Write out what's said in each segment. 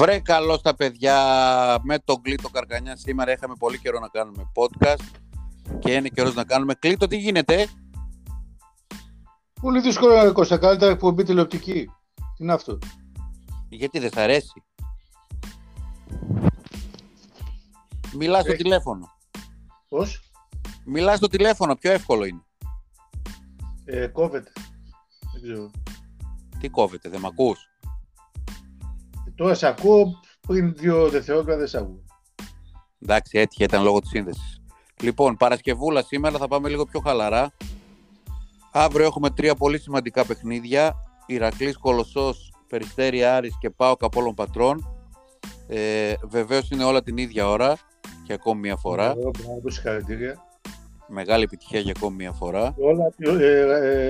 Βρε καλό στα παιδιά με τον Κλήτο Καρκανιά. Σήμερα είχαμε πολύ καιρό να κάνουμε podcast και είναι καιρός να κάνουμε. Κλήτο, τι γίνεται; Πολύ δύσκολο να Κώστα, καλύτερα εκπομπή τηλεοπτική. Τι είναι αυτό; Γιατί δεν σ' αρέσει; Μιλάς στο Έχει. τηλέφωνο. Πώς; Μιλάς στο τηλέφωνο, πιο εύκολο είναι. Ε, κόβεται. Δεν ξέρω. Τι κόβεται, δεν μ' ακούς; Ε, Τώρα σε ακούω, πριν δύο δευτερόλεπτα δεν σε ακούω. Εντάξει, έτυχε, ήταν λόγω της σύνδεσης. Λοιπόν, Παρασκευούλα σήμερα θα πάμε λίγο πιο χαλαρά. Αύριο έχουμε τρία πολύ σημαντικά παιχνίδια. Ηρακλής Κολοσσός, Περιστέρη Άρης και Πάο Καπόλων Πατρών. Ε, βεβαίως είναι όλα την ίδια ώρα και ακόμη μια φορά. Εγώ να πω συγχαρητήρια. Μεγάλη επιτυχία για ακόμη μια φορά. Όλα, ε,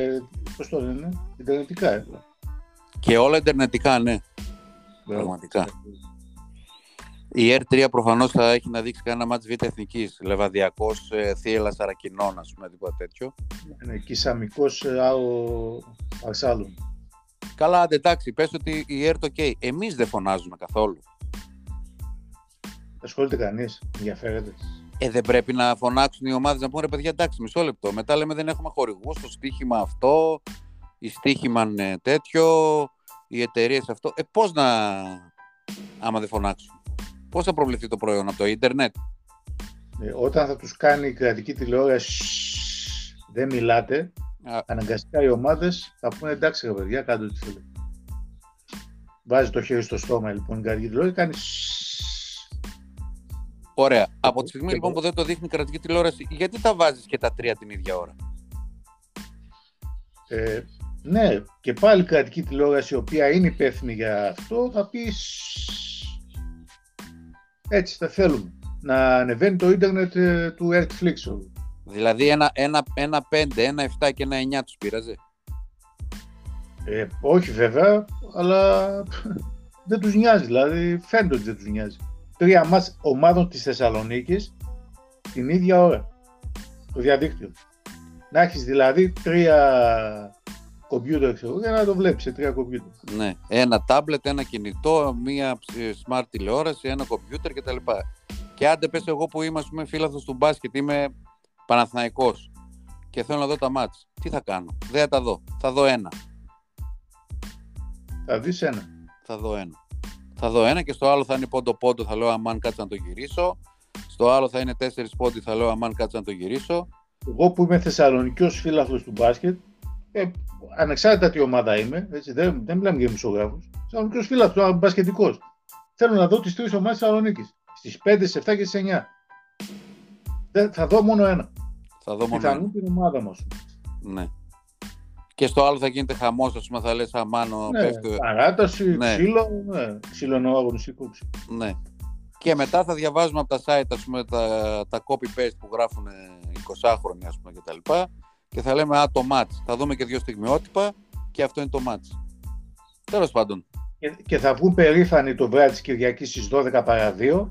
ε, πώς το λένε, ιντερνετικά. Ε. Και όλα ιντερνετικά, ναι. Πραγματικά. Η R3 προφανώς θα έχει να δείξει κανένα μάτς β' εθνικής. Λεβαδιακός, ε, Θίελα Αρακινών, ας πούμε, τίποτα τέτοιο. Είναι και Σαμικός ε, Άο Αρσάλων. Καλά, άντε, εντάξει, πες ότι η ΕΡΤ οκ. Εμείς δεν φωνάζουμε καθόλου. Ασχολείται κανείς, ενδιαφέρεται. Ε, δεν πρέπει να φωνάξουν οι ομάδες να πούνε, ρε παιδιά, εντάξει, μισό λεπτό. Μετά λέμε δεν έχουμε χορηγούς στο στοίχημα αυτό, η στοίχημα είναι τέτοιο, οι εταιρείες αυτό. Ε, πώς να, άμα δεν φωνάξουν. Πώς θα προβληθεί το προϊόν από το ίντερνετ; Ε, όταν θα τους κάνει η κρατική τηλεόραση «Σσσσ, δεν μιλάτε, Α, αναγκαστικά οι ομάδες θα πούνε εντάξει ρε παιδιά, κάντε ό,τι θέλετε. Βάζει το χέρι στο στόμα λοιπόν η κρατική τηλεόραση, κάνει «Σσσσ». Ωραία. Από τη στιγμή λοιπόν που δεν το δείχνει η κρατική τηλεόραση, γιατί τα βάζεις και τα τρία την ίδια ώρα; ε, ναι, και πάλι η κρατική τηλεόραση η οποία είναι υπεύθυνη για αυτό θα πει «Σσσ». έτσι θα θέλουμε να ανεβαίνει το ίντερνετ ε, του Netflix. Δηλαδή ένα, ένα, ένα 5, ένα 7 και ένα 9 τους πείραζε. Ε, όχι βέβαια, αλλά δεν τους νοιάζει, δηλαδή φαίνεται ότι δεν τους νοιάζει. Τρία μας ομάδων της Θεσσαλονίκης την ίδια ώρα, το διαδίκτυο. Να έχεις δηλαδή τρία κομπιούτερ ξέρω, για να το βλέπεις σε τρία κομπιούτερ. Ναι. Ένα τάμπλετ, ένα κινητό, μία ε, smart τηλεόραση, ένα κομπιούτερ κτλ. Και άντε πες εγώ που είμαι ας πούμε φίλαθος του μπάσκετ, είμαι Παναθηναϊκός και θέλω να δω τα μάτς. Τι θα κάνω; Δεν θα τα δω. Θα δω ένα. Θα δεις ένα. Θα δω ένα. Θα δω ένα και στο άλλο θα είναι πόντο πόντο, θα λέω αμάν κάτσε να το γυρίσω. Στο άλλο θα είναι τέσσερις πόντι, θα λέω αμάν κάτσε να το γυρίσω. Εγώ που είμαι Θεσσαλονικιός φίλαθλος του μπάσκετ, ε, ανεξάρτητα τι ομάδα είμαι, έτσι, δεν, δεν μιλάμε για δημοσιογράφους, Θεσσαλονικιός φίλαθλος, μπασκετικός. Θέλω να δω τις τρεις ομάδες της Θεσσαλονίκης. Στις 5, στις 7 και στις 9. Δεν, θα δω μόνο ένα. Θα δω μόνο ένα. Πιθανόν την ομάδα μας. Ναι. Και στο άλλο θα γίνεται χαμός, ας πούμε, θα λες αμάνο Ναι, πέφτει. παράταση, Ναι. ξύλο, ναι. ξύλο εννοώ αγωνιστικό ξύλο. Ναι. Και μετά θα διαβάζουμε από τα site, ας πούμε, τα, τα copy-paste που γράφουν 20χρονοι, ας πούμε, και τα λοιπά. Και θα λέμε, α, το match. Θα δούμε και δύο στιγμιότυπα και αυτό είναι το match. Τέλος πάντων. Και, και θα βγουν περήφανοι το βράδυ της Κυριακής στις 12 παρα 2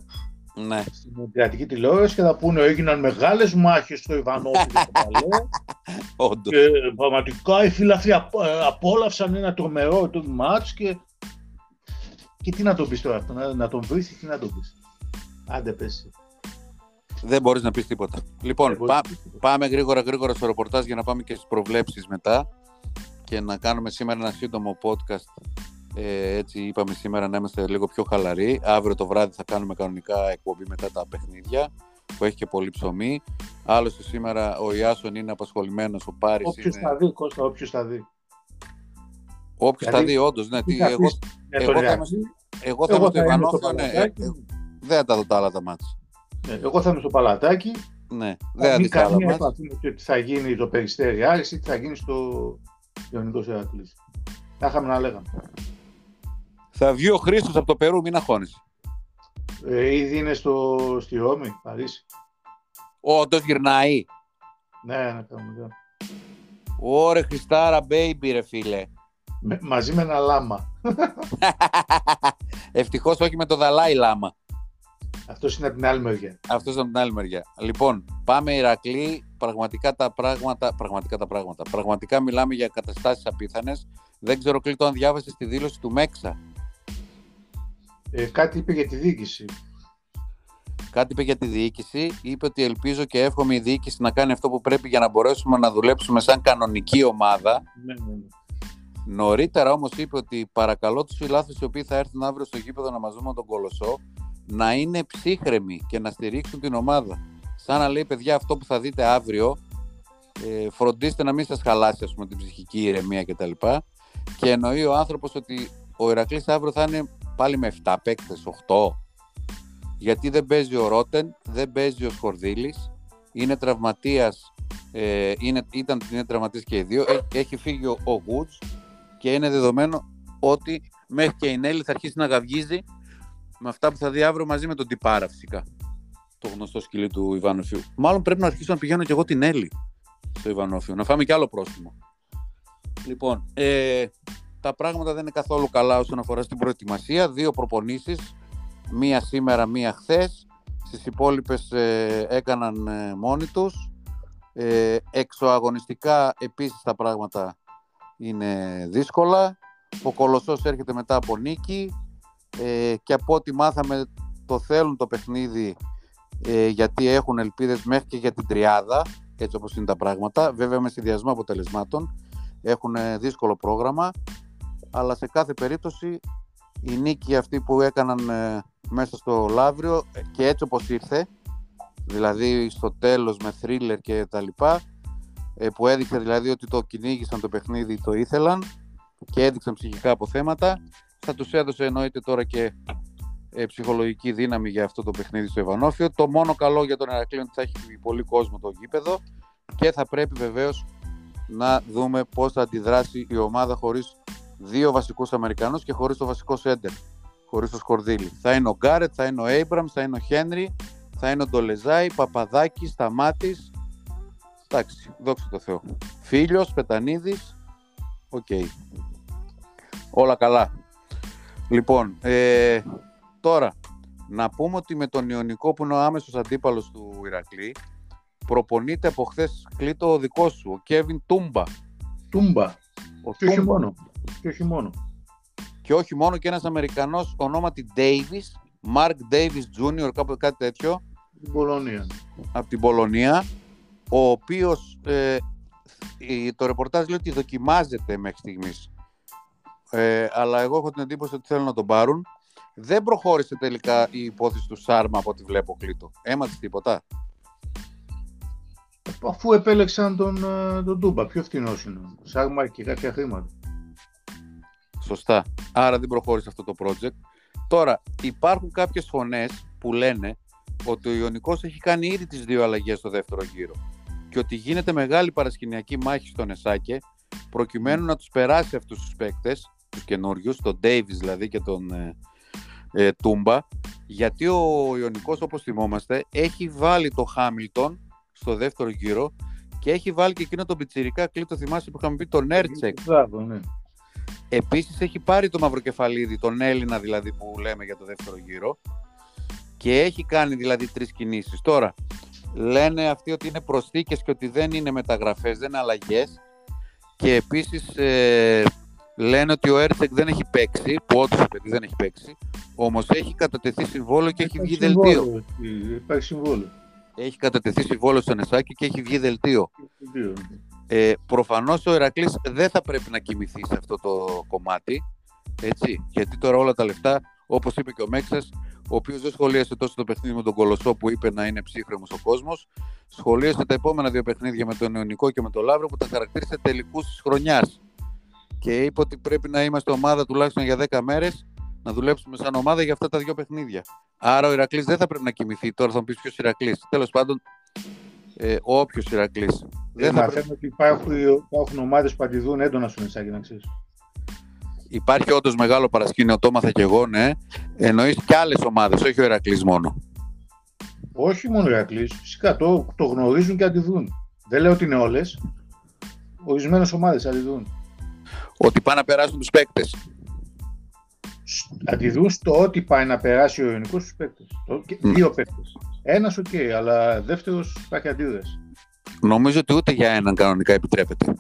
Ναι. στην κρατική τηλεόραση και θα πούνε έγιναν μεγάλες μάχες στο Ιβανόπουλο και το Παλαιό Όντως. και πραγματικά οι φίλαθλοι απ- ε, απόλαυσαν ένα τρομερό το μάτς και... και τι να τον πεις τώρα αυτό, να, να τον βρεις ή τι να τον πεις. Άντε πες. Δεν μπορείς να πεις τίποτα. Λοιπόν, Δεν μπορείς πά- να πεις τίποτα. πάμε γρήγορα γρήγορα στο ρεπορτάζ για να πάμε και στις προβλέψεις μετά και να κάνουμε σήμερα ένα σύντομο podcast. Ε, έτσι είπαμε σήμερα να είμαστε λίγο πιο χαλαροί. Αύριο το βράδυ θα κάνουμε κανονικά εκπομπή μετά τα παιχνίδια που έχει και πολύ ψωμί. Άλλωστε σήμερα ο Ιάσον είναι απασχολημένος, ο Πάρης Όποιος είναι... θα δει, Κώστα, όποιος θα δει. Όποιος θα Δηλαδή, δει όντως, ναι. Τι Τι, θα εγώ, πεις για εγώ τον θα Ηρακλή, εγώ θα είμαι στο Ιβανόφιο, ναι. Ε, Παλατάκι, ε, δεν θα τα δω τα άλλα τα μάτς. Ναι, Εγώ θα είμαι στο Παλατάκι. Ναι, δεν Δεν θα δεις τα άλλα καμία μάτς. επαφή με το τι θα γίνει το Περιστέρι Άρης ή τι θα γίνει στο Ιωνικός Ερακλής. Θα είχαμε να λέγαμε. Θα βγει ο Χρήστος από το Περού, μην αγχώνεσαι. Ε, ήδη είναι στο, στη Ρώμη, Παρίσι. Όντως γυρνάει. Ναι, ναι, πραγματικά. Ωρε Χριστάρα, baby ρε φίλε. Με, μαζί με ένα λάμα. Ευτυχώς όχι με το Δαλάη Λάμα. Αυτός είναι από την άλλη μεριά. Αυτός από την άλλη μεριά. Λοιπόν, πάμε Ηρακλή. Πραγματικά τα πράγματα. Πραγματικά τα πράγματα. Πραγματικά μιλάμε για καταστάσεις απίθανες. Δεν ξέρω, Κλήτο, αν διάβασες τη δήλωση του Μέξα. Ε, κάτι είπε για τη διοίκηση. Κάτι είπε για τη διοίκηση. Είπε ότι ελπίζω και εύχομαι η διοίκηση να κάνει αυτό που πρέπει για να μπορέσουμε να δουλέψουμε σαν κανονική ομάδα. Ναι, ναι, ναι. Νωρίτερα όμως είπε ότι παρακαλώ τους φιλάθλους οι οποίοι θα έρθουν αύριο στο γήπεδο να μας δούμε τον Κολοσσό να είναι ψύχρεμοι και να στηρίξουν την ομάδα. Σαν να λέει, παιδιά, αυτό που θα δείτε αύριο, ε, φροντίστε να μην σας χαλάσει ας πούμε, την ψυχική ηρεμία κτλ. Και, και εννοεί ο άνθρωπος ότι ο Ηρακλής αύριο θα είναι πάλι με 7 παίκτες, 8. Γιατί δεν παίζει ο Ρότεν, δεν παίζει ο Σκορδίλης, είναι τραυματίας. Ε, είναι, ήταν είναι τραυματής και οι δύο. Έχει, έχει φύγει ο, ο και είναι δεδομένο ότι μέχρι και η Νέλη θα αρχίσει να γαυγίζει με αυτά που θα δει αύριο μαζί με τον Τιπάρα φυσικά. Το γνωστό σκυλί του Ιβανοφιού. Μάλλον πρέπει να αρχίσω να πηγαίνω και εγώ την Έλλη στο Ιβανόφιο. Να φάμε κι άλλο πρόστιμο. Λοιπόν, ε, τα πράγματα δεν είναι καθόλου καλά όσον αφορά στην προετοιμασία. Δύο προπονήσεις. Μία σήμερα, μία χθες. Στις υπόλοιπες ε, έκαναν ε, μόνοι τους. Ε, εξωαγωνιστικά επίσης τα πράγματα είναι δύσκολα. Ο Κολοσσός έρχεται μετά από νίκη ε, και από ό,τι μάθαμε το θέλουν το παιχνίδι ε, γιατί έχουν ελπίδες μέχρι και για την τριάδα έτσι όπως είναι τα πράγματα. Βέβαια με συνδυασμό αποτελεσμάτων έχουν δύσκολο πρόγραμμα. Αλλά σε κάθε περίπτωση η νίκη αυτή που έκαναν ε, μέσα στο Λαύριο ε, και έτσι όπως ήρθε δηλαδή στο τέλος με θρίλερ και τα λοιπά που έδειξε δηλαδή ότι το κυνήγησαν το παιχνίδι το ήθελαν και έδειξαν ψυχικά αποθέματα θα τους έδωσε εννοείται τώρα και ε, ψυχολογική δύναμη για αυτό το παιχνίδι στο Ευανόφιο. Το μόνο καλό για τον Ερακλή είναι ότι θα έχει πολύ κόσμο το γήπεδο και θα πρέπει βεβαίως να δούμε πώς θα αντιδράσει η ομάδα χωρίς δύο βασικούς Αμερικανούς και χωρίς το βασικό σέντερ, χωρίς το Σκορδίλη. Θα είναι ο Γκάρετ, θα είναι ο Έιμπραμς, θα είναι ο Χένρι, θα είναι ο Ντολεζάη, Παπαδάκης, Σταμάτης. Εντάξει, δόξα τω Θεώ. Φίλιος, Πετανίδης, οκ. Όλα καλά. Λοιπόν, ε, τώρα, να πούμε ότι με τον Ιωνικό που είναι ο άμεσος αντίπαλος του Ηρακλή, προπονείται από χθες Κλείτο ο δικός σου, ο Κέβιν Τούμπα. Τούμπα. Ο και όχι μόνο. Και όχι μόνο. Και όχι μόνο και ένας Αμερικανός ονόματι Davis, Mark Davis Jr. κάπου κάτι τέτοιο. Την Πολωνία. Από την Πολωνία, ο οποίος ε, το ρεπορτάζ λέει ότι δοκιμάζεται μέχρι στιγμής ε, αλλά εγώ έχω την εντύπωση ότι θέλουν να τον πάρουν. Δεν προχώρησε τελικά η υπόθεση του Σάρμα από ό,τι βλέπω κλείτο. Έμαθες τίποτα; Αφού επέλεξαν τον, ε, τον Τούμπα, πιο φθηνός είναι. Σάρμα και κάποια χρήματα. Σωστά. Άρα δεν προχώρησε αυτό το project. Τώρα, υπάρχουν κάποιες φωνές που λένε ότι ο Ιωνικός έχει κάνει ήδη τις δύο αλλαγές στο δεύτερο γύρο και ότι γίνεται μεγάλη παρασκηνιακή μάχη στον Εσάκε προκειμένου να τους περάσει αυτούς τους παίκτες τους καινούριους, τον Davis δηλαδή και τον ε, ε, Τούμπα, γιατί ο Ιωνικός όπως θυμόμαστε έχει βάλει το Χάμιλτον στο δεύτερο γύρο και έχει βάλει και εκείνο τον πιτσιρικά κλείτο θυμάσαι που είχαμε πει τον Έρτσεκ. Ναι. Επίσης έχει πάρει το Μαυροκεφαλίδη, τον Έλληνα δηλαδή που λέμε για το δεύτερο γύρο και έχει κάνει δηλαδή τρεις κινήσεις. Τώρα, λένε αυτοί ότι είναι προσθήκες και ότι δεν είναι μεταγραφές, δεν είναι αλλαγές και επίσης ε, λένε ότι ο Έρτσεκ δεν έχει παίξει, που όντως παιδί δεν έχει παίξει, όμως έχει κατατεθεί συμβόλαιο και έχει βγει δελτίο. Υπάρχει συμβόλαιο. Έχει κατατεθεί συμβόλαιο στο Νεσάκι και έχει βγει δελτίο. Ε, Προφανώς ο Ερακλής δεν θα πρέπει να κοιμηθεί σε αυτό το κομμάτι. Έτσι, γιατί τώρα όλα τα λεφτά, όπως είπε και ο Μέξας, ο οποίος δεν σχολίασε τόσο το παιχνίδι με τον Κολοσσό που είπε να είναι ψύχρεμος ο κόσμος, σχολίασε τα επόμενα δύο παιχνίδια με τον Ιωνικό και με τον Λαύρο που τα χαρακτήρισε τελικούς της χρονιάς και είπε ότι πρέπει να είμαστε ομάδα τουλάχιστον για 10 μέρες να δουλέψουμε σαν ομάδα για αυτά τα δύο παιχνίδια. Άρα ο Ηρακλής δεν θα πρέπει να κοιμηθεί. Τώρα θα μου πεις ποιος Ηρακλής. Τέλος πάντων, ε, όποιος Ηρακλής. Δεν θα πρέπει... ότι υπάρχουν, υπάρχουν ομάδες που αντιδούν έντονα στο Μεσάκι, να ξέρεις. Υπάρχει όντως μεγάλο παρασκήνιο, το έμαθα και εγώ, ναι. Εννοείς και άλλες ομάδες, όχι ο Ηρακλής μόνο. Όχι μόνο ο Ηρακλής. Φυσικά το, το γνωρίζουν και αντιδούν. Δεν λέω ότι είναι όλες. Ορισμένες ομάδες αντιδούν. Ότι πάνε να περάσουν τους παίκτες. Αντιδούν στο ότι πάει να περάσει ο Ιωνικός στους παίκτες. Δύο παίκτες. Ένας ok, okay, αλλά δεύτερος υπάρχει αντίδραση. Νομίζω ότι ούτε για έναν κανονικά επιτρέπεται.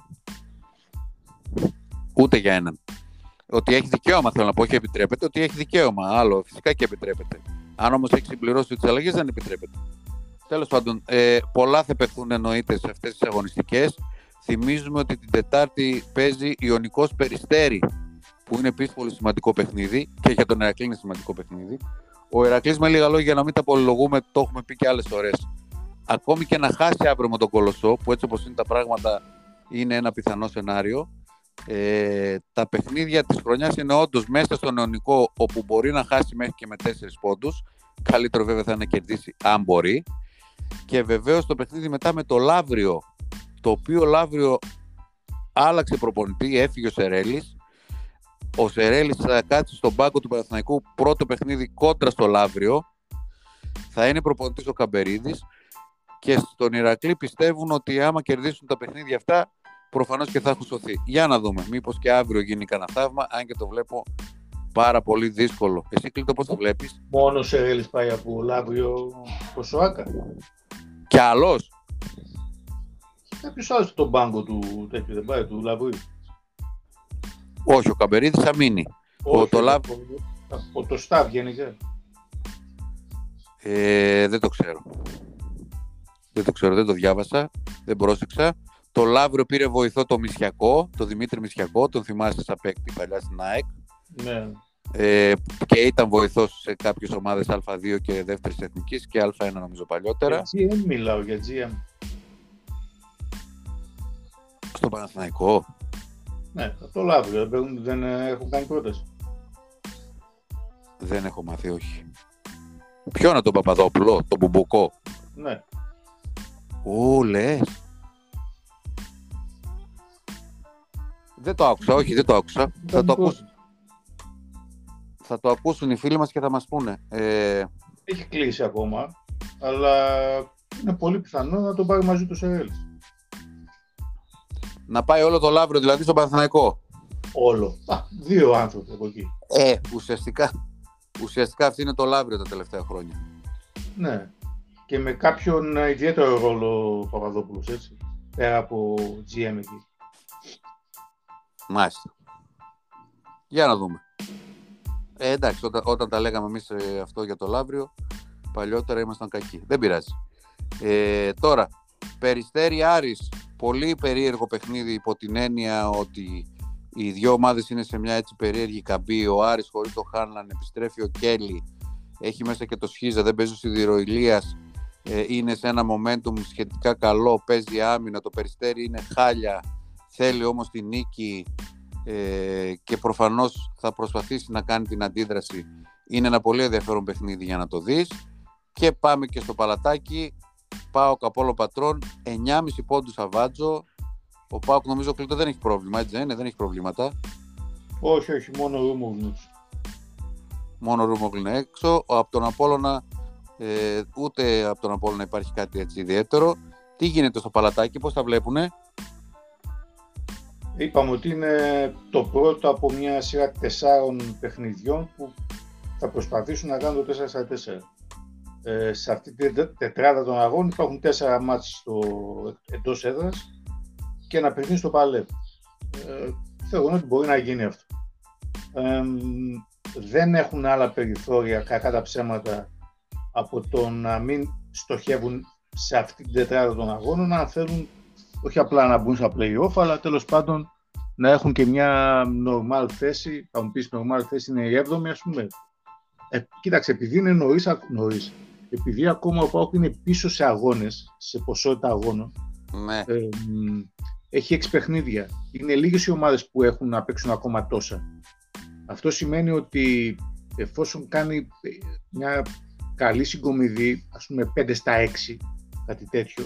Ούτε για έναν. Ότι έχει δικαίωμα, θέλω να πω, όχι επιτρέπεται, ότι έχει δικαίωμα. Άλλο, φυσικά και επιτρέπεται. Αν όμως έχει συμπληρώσει τις αλλαγές, δεν επιτρέπεται. Τέλος πάντων, ε, πολλά θα παιχθούν εννοείται σε αυτές τις αγωνιστικές. Θυμίζουμε ότι την Τετάρτη παίζει Ιωνικός Περιστέρη, που είναι επίσης πολύ σημαντικό παιχνίδι και για τον Ερακλή είναι σημαντικό παιχνίδι. Ο Ερακλής, με λίγα λόγια, να μην τα απολογούμε, το έχουμε πει και άλλες φορές. Ακόμη και να χάσει αύριο με τον Κολοσσό, που έτσι όπως είναι τα πράγματα είναι ένα πιθανό σενάριο, ε, τα παιχνίδια της χρονιάς είναι όντως μέσα στον αιωνικό όπου μπορεί να χάσει μέχρι και με 4 πόντους. Καλύτερο βέβαια θα είναι να κερδίσει αν μπορεί. Και βεβαίως το παιχνίδι μετά με το Λαύριο, το οποίο Λαύριο άλλαξε προπονητή, έφυγε ο Σερέλης. Ο Σερέλης θα κάτσει στον πάγκο του Παναθηναϊκού πρώτο παιχνίδι κόντρα στο Λαύριο. Θα είναι προπονητής ο Καμπερίδης. Και στον Ηρακλή πιστεύουν ότι άμα κερδίσουν τα παιχνίδια αυτά προφανώς και θα έχουν σωθεί. Για να δούμε. Μήπως και αύριο γίνει κανένα θαύμα, αν και το βλέπω πάρα πολύ δύσκολο. Εσύ Κλήτο, πώς το βλέπεις; Μόνος σε Ρέλη πάει από Λάβριο το Σοάκα. Κι άλλος; Κάποιος άλλος στον πάγκο του τέτοιου δεν πάει, του Λαβρίου. Όχι, ο Καμπερίδης θα μείνει. Όχι, το, το, από το Σταβ γενικά. Ε, δεν το ξέρω. Δεν το ξέρω, δεν το διάβασα, δεν πρόσεξα. Το Λαύριο πήρε βοηθό το Μισιακό, το Δημήτρη Μισιακό, τον θυμάσαι σαν παίκτη παλιά στην ΑΕΚ. Ναι. Ε, και ήταν βοηθός σε κάποιες ομάδες Α2 και δεύτερης εθνικής και Α1 νομίζω παλιότερα. Για GM μιλάω, για GM. Στο Παναθηναϊκό. Ναι, το Λαύριο δεν, δεν έχουν κάνει πρόταση. Δεν έχω μάθει, όχι. Ποιο είναι τον Παπαδόπουλο, τον Μπουμπουκό; Ναι. Ού, λες. Δεν το άκουσα, όχι, δεν το άκουσα. Θα το, ακούσουν. θα το ακούσουν οι φίλοι μας και θα μας πούνε. Ε... Έχει κλείσει ακόμα, αλλά είναι πολύ πιθανό να τον πάρει μαζί του Σερέλ. Να πάει όλο το Λαύριο, δηλαδή στο Παναθηναϊκό. Όλο. Α, δύο άνθρωποι από εκεί. Ε, ουσιαστικά, ουσιαστικά αυτή είναι το Λαύριο τα τελευταία χρόνια. Ναι. Και με κάποιον ιδιαίτερο ρόλο ο Παπαδόπουλος, έτσι. Πέρα από GM εκεί. Μάλιστα. Για να δούμε. Ε, εντάξει, όταν, όταν τα λέγαμε εμείς ε, αυτό για το Λαύριο, παλιότερα ήμασταν κακοί. Δεν πειράζει. Ε, τώρα, Περιστέρι Άρης, πολύ περίεργο παιχνίδι υπό την έννοια ότι οι δύο ομάδες είναι σε μια έτσι περίεργη καμπή. Ο Άρης χωρίς το Χάνλαν επιστρέφει ο Κέλλη, έχει μέσα και το Σχίζα, δεν παίζει ο Σιδηροηλίας, ε, είναι σε ένα momentum σχετικά καλό, παίζει άμυνα, το Περιστέρι είναι χάλια, θέλει όμως τη νίκη ε, και προφανώς θα προσπαθήσει να κάνει την αντίδραση. Είναι ένα πολύ ενδιαφέρον παιχνίδι για να το δεις. Και πάμε και στο παλατάκι. Πάω Καπόλο Πατρών, 9,5 πόντους Αβάτζο. Ο Πάοκ νομίζω κλειτό δεν έχει πρόβλημα, έτσι δεν είναι, δεν έχει προβλήματα. Όχι, όχι, μόνο Ρούμογλου. Μόνο Ρούμογλου είναι έξω. Από τον Απόλλωνα, ε, ούτε από τον Απόλλωνα υπάρχει κάτι έτσι ιδιαίτερο. Τι γίνεται στο παλατάκι, πώς τα βλέπουνε; Είπαμε ότι είναι το πρώτο από μια σειρά τεσσάρων παιχνιδιών που θα προσπαθήσουν να κάνουν το 4 4. Ε, σε αυτή την τετράδα των αγώνων υπάρχουν τέσσερα μάτς στο, εντός έδρας και ένα παιχνίδι στο παλέ. Ε, θεωρώ ότι μπορεί να γίνει αυτό. Ε, δεν έχουν άλλα περιθώρια κακά τα ψέματα από το να μην στοχεύουν σε αυτή την τετράδα των αγώνων αν θέλουν όχι απλά να μπουν στα play-off, αλλά τέλος πάντων να έχουν και μια normal θέση. Θα μου πεις normal θέση είναι η 7η, ας πούμε. Ε, κοίταξε, επειδή είναι νωρίς, νωρίς επειδή ακόμα ο Πάοκ είναι πίσω σε αγώνες, σε ποσότητα αγώνων, ναι. ε, έχει έξι παιχνίδια. Είναι λίγες οι ομάδες που έχουν να παίξουν ακόμα τόσα. Αυτό σημαίνει ότι εφόσον κάνει μια καλή συγκομιδή, ας πούμε 5 στα 6, κάτι τέτοιο,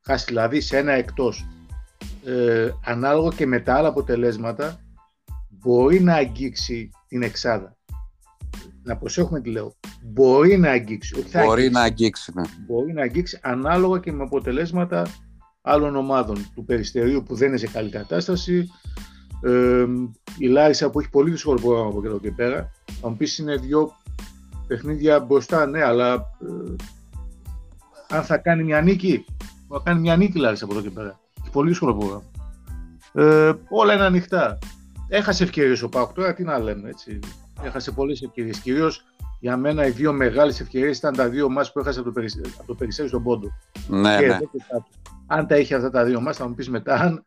χάσει δηλαδή σε ένα εκτός, ε, ανάλογα και με τα άλλα αποτελέσματα, μπορεί να αγγίξει την εξάδα. Να προσέχουμε τι λέω. Μπορεί να αγγίξει. Όχι μπορεί αγγίξει. να αγγίξει, ναι. Μπορεί να αγγίξει ανάλογα και με αποτελέσματα άλλων ομάδων. Του Περιστερίου που δεν είναι σε καλή κατάσταση. Ε, η Λάρισα που έχει πολύ δύσκολο πρόγραμμα από εδώ και πέρα. Θα μου πεις είναι δύο παιχνίδια μπροστά, ναι, αλλά ε, αν θα κάνει μια νίκη, θα κάνει μια νίκη Λάρισα από εδώ και πέρα. Έχει πολύ δύσκολο πρόγραμμα. Ε, όλα είναι ανοιχτά. έχασε ευκαιρίες ο Πάουκ τώρα, τι να λέμε. Έτσι. Έχασε πολλές ευκαιρίες. Κυρίως για μένα οι δύο μεγάλες ευκαιρίες ήταν τα δύο μα που έχασε από το, Περιστέρι, από το Περιστέρι στον Πόντο. Ναι, και ναι. αν τα είχε αυτά τα δύο μα, θα μου πεις μετά. Αν...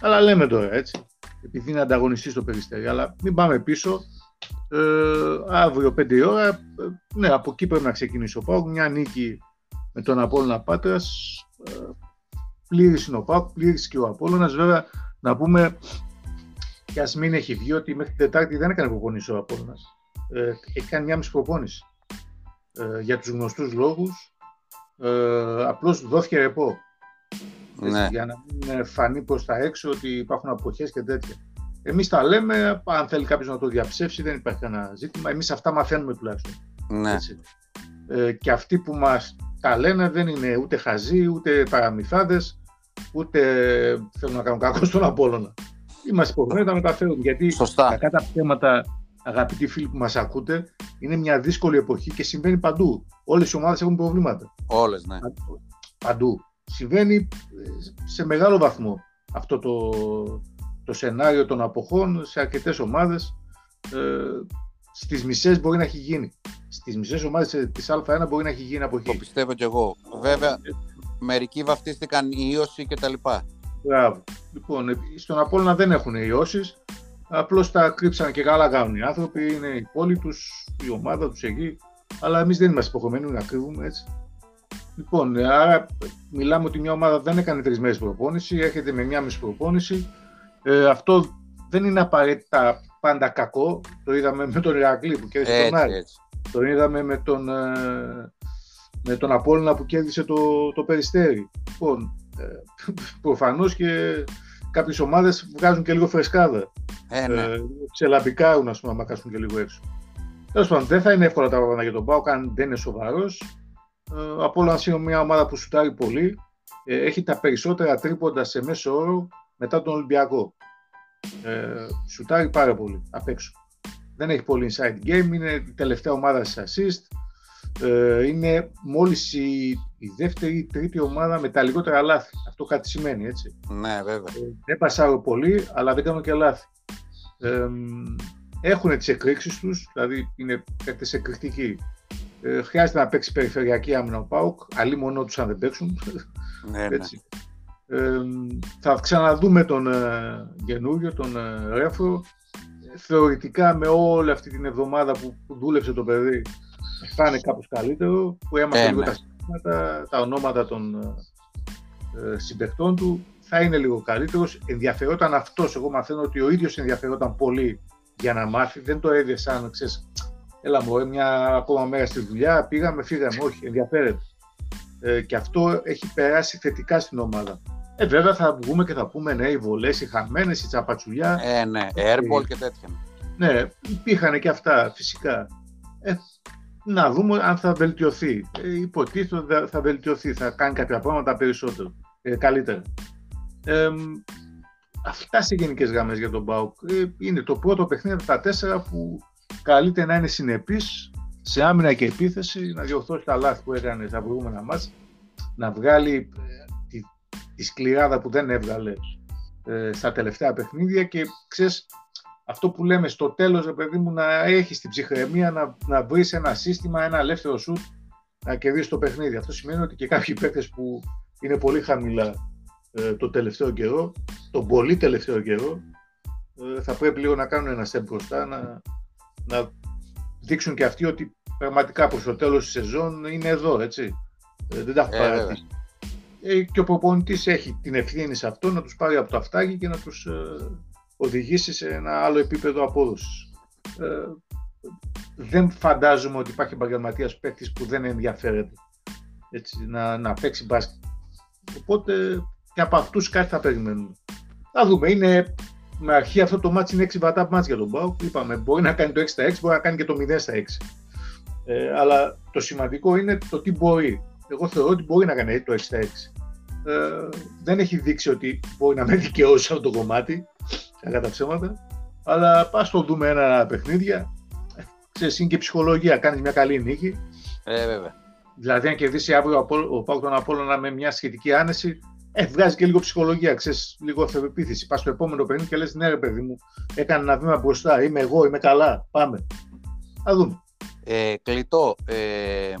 Αλλά λέμε τώρα έτσι. Επειδή είναι ανταγωνιστής στο Περιστέρι. Αλλά μην πάμε πίσω. Ε, αύριο 5 ώρα. Ε, ναι, από εκεί πρέπει να ξεκινήσει ο Πάουκ. Μια νίκη με τον Απόλλωνα Πάτρας. Ε, πλήρης είναι ο Πάουκ, πλήρης και ο Απόλλωνας. Βέβαια, να πούμε και ας μην έχει βγει ότι μέχρι την Τετάρτη δεν έκανε προπόνηση ο Απόλλωνας. Ε, έχει κάνει μια μισή προπόνηση. Ε, για τους γνωστούς λόγους. Ε, απλώς δόθηκε ρεπό. Ναι. Για να μην φανεί προς τα έξω ότι υπάρχουν αποχές και τέτοια. Εμείς τα λέμε, αν θέλει κάποιος να το διαψεύσει, δεν υπάρχει κανένα ζήτημα. Εμείς αυτά μαθαίνουμε τουλάχιστον. Ναι. Ε, και αυτοί που μας τα λένε δεν είναι ούτε χαζοί, ούτε παραμυθάδες, ούτε θέλουν να κάνουν κακό στον Απόλλωνα. Είμαστε υποχρεωμένοι να τα μεταφέρουν. Γιατί Σωστά. κακά τα θέματα, αγαπητοί φίλοι που μας ακούτε, είναι μια δύσκολη εποχή και συμβαίνει παντού. Όλες οι ομάδες έχουν προβλήματα. Όλες, ναι. Παντού. Συμβαίνει σε μεγάλο βαθμό αυτό το, το σενάριο των αποχών σε αρκετές ομάδες. Ε, Στις μισές μπορεί να έχει γίνει. Στις μισές ομάδες της Α1 μπορεί να έχει γίνει αποχή. Το πιστεύω κι εγώ. Βέβαια, μερικοί βαφτίστηκαν ίωση κτλ. Μπράβο. Λοιπόν, στον Απόλλωνα δεν έχουν ιώσεις. Απλώς τα κρύψαν και καλά κάνουν οι άνθρωποι. Είναι η πόλη τους, η ομάδα τους εκεί. Αλλά εμείς δεν είμαστε υποχρεωμένοι να κρύβουμε έτσι. Λοιπόν, άρα μιλάμε ότι μια ομάδα δεν έκανε τρεις μέρες προπόνηση, έρχεται με μια μισή προπόνηση. Ε, αυτό δεν είναι απαραίτητα πάντα κακό. Το είδαμε με τον Ηρακλή που κέρδισε τον Άρη. Το είδαμε με τον, ε, με τον Απόλλωνα που κέρδισε το, το Περιστέρι. Λοιπόν, ε, προφανώς και κάποιες ομάδες βγάζουν και λίγο φρεσκάδα. Ε, ναι. ε, ξελαμπικάρουν, ας πούμε, να κάσουν και λίγο έξω. Τέλος πάντων, δεν θα είναι εύκολα τα πράγματα για τον Πάο, αν δεν είναι σοβαρός. Ε, από όλα, είναι μια ομάδα που σουτάρει πολύ. Ε, έχει τα περισσότερα τρίποντα σε μέσο όρο μετά τον Ολυμπιακό. Ε, σουτάρει πάρα πολύ απ' έξω. Δεν έχει πολύ inside game, είναι η τελευταία ομάδα σε assist. Ε, είναι μόλις η, η δεύτερη ή τρίτη ομάδα με τα λιγότερα λάθη. Αυτό κάτι σημαίνει, έτσι. Ναι, βέβαια. Ε, δεν πασάρω πολύ, αλλά δεν κάνω και λάθη. Ε, έχουν τις εκρήξεις τους, δηλαδή είναι παίκτες εκρηκτικοί. Ε, χρειάζεται να παίξει περιφερειακή άμυνα ο ΠΑΟΚ, αλλή μόνο τους αν δεν παίξουν. Ναι, ναι. έτσι. Ε, θα ξαναδούμε τον ε, καινούριο, τον ε, Ρέφρο. Θεωρητικά με όλη αυτή την εβδομάδα που, δούλεψε το παιδί θα είναι κάπως καλύτερο, που έμαθε ε, λίγο ναι. τα τα ονόματα των ε, συμπεκτών του, θα είναι λίγο καλύτερος. Ενδιαφερόταν αυτός, εγώ μαθαίνω ότι ο ίδιος ενδιαφερόταν πολύ για να μάθει, δεν το έδειξε σαν, ξέρεις, έλα μου, μια ακόμα μέρα στη δουλειά, πήγαμε, φύγαμε, όχι, ενδιαφέρεται. Ε, και αυτό έχει περάσει θετικά στην ομάδα. Ε, βέβαια θα βγούμε και θα πούμε ναι, οι βολές, οι χαμένες, οι τσαπατσουλιά. Ε, ναι, airball και τέτοια. Ναι, υπήρχαν και αυτά φυσικά. Ε, να δούμε αν θα βελτιωθεί. Ε, υποτίθεται θα βελτιωθεί, θα κάνει κάποια πράγματα περισσότερο, ε, καλύτερα. Ε, αυτά σε γενικές γραμμές για τον Μπάουκ. Ε, είναι το πρώτο παιχνίδι από τα τέσσερα που καλείται να είναι συνεπής σε άμυνα και επίθεση, να διορθώσει τα λάθη που έκανε τα προηγούμενα μάτια, να βγάλει τη σκληράδα που δεν έβγαλε ε, στα τελευταία παιχνίδια και ξέρεις αυτό που λέμε στο τέλος, παιδί μου, να έχεις την ψυχραιμία να, να βρεις ένα σύστημα, ένα ελεύθερο σουτ να κερδίσεις το παιχνίδι. Αυτό σημαίνει ότι και κάποιοι παίκτες που είναι πολύ χαμηλά ε, το τελευταίο καιρό, τον πολύ τελευταίο καιρό, ε, θα πρέπει λίγο να κάνουν ένα step μπροστά, να, να δείξουν και αυτοί ότι πραγματικά προς το τέλος της σεζόν είναι εδώ, έτσι. Ε, δεν τα έχουν παρατήσει. Ε, και ο προπονητής έχει την ευθύνη σε αυτό να τους πάρει από το αυτάκι και να τους ε, οδηγήσει σε ένα άλλο επίπεδο απόδοσης. Ε, δεν φαντάζομαι ότι υπάρχει επαγγελματίας παίκτης που δεν ενδιαφέρεται έτσι, να, να παίξει μπάσκετ. Οπότε και από αυτούς κάτι θα περιμένουμε. Θα δούμε. Είναι, με αρχή αυτό το μάτι είναι 6 βατά μάτς για τον Μπάουκ. Είπαμε, μπορεί να κάνει το 6 στα 6, μπορεί να κάνει και το 0 στα 6. Ε, αλλά το σημαντικό είναι το τι μπορεί εγώ θεωρώ ότι μπορεί να κάνει το 6 ε, δεν έχει δείξει ότι μπορεί να με δικαιώσει αυτό το κομμάτι, κατά τα ψέματα, αλλά πας το δούμε ένα παιχνίδια. Ξέρεις, είναι και ψυχολογία, κάνεις μια καλή νίκη. Ε, βέβαια. Δηλαδή, αν κερδίσει αύριο ο Πάουκ τον Απόλλωνα με μια σχετική άνεση, ε, βγάζει και λίγο ψυχολογία, ξέρεις, λίγο αυτοπεποίθηση. Πας στο επόμενο παιχνίδι και λες: Ναι, ρε παιδί μου, έκανε ένα βήμα μπροστά. Είμαι εγώ, είμαι καλά. Πάμε. Θα δούμε. Ε, κλειτό. Ε,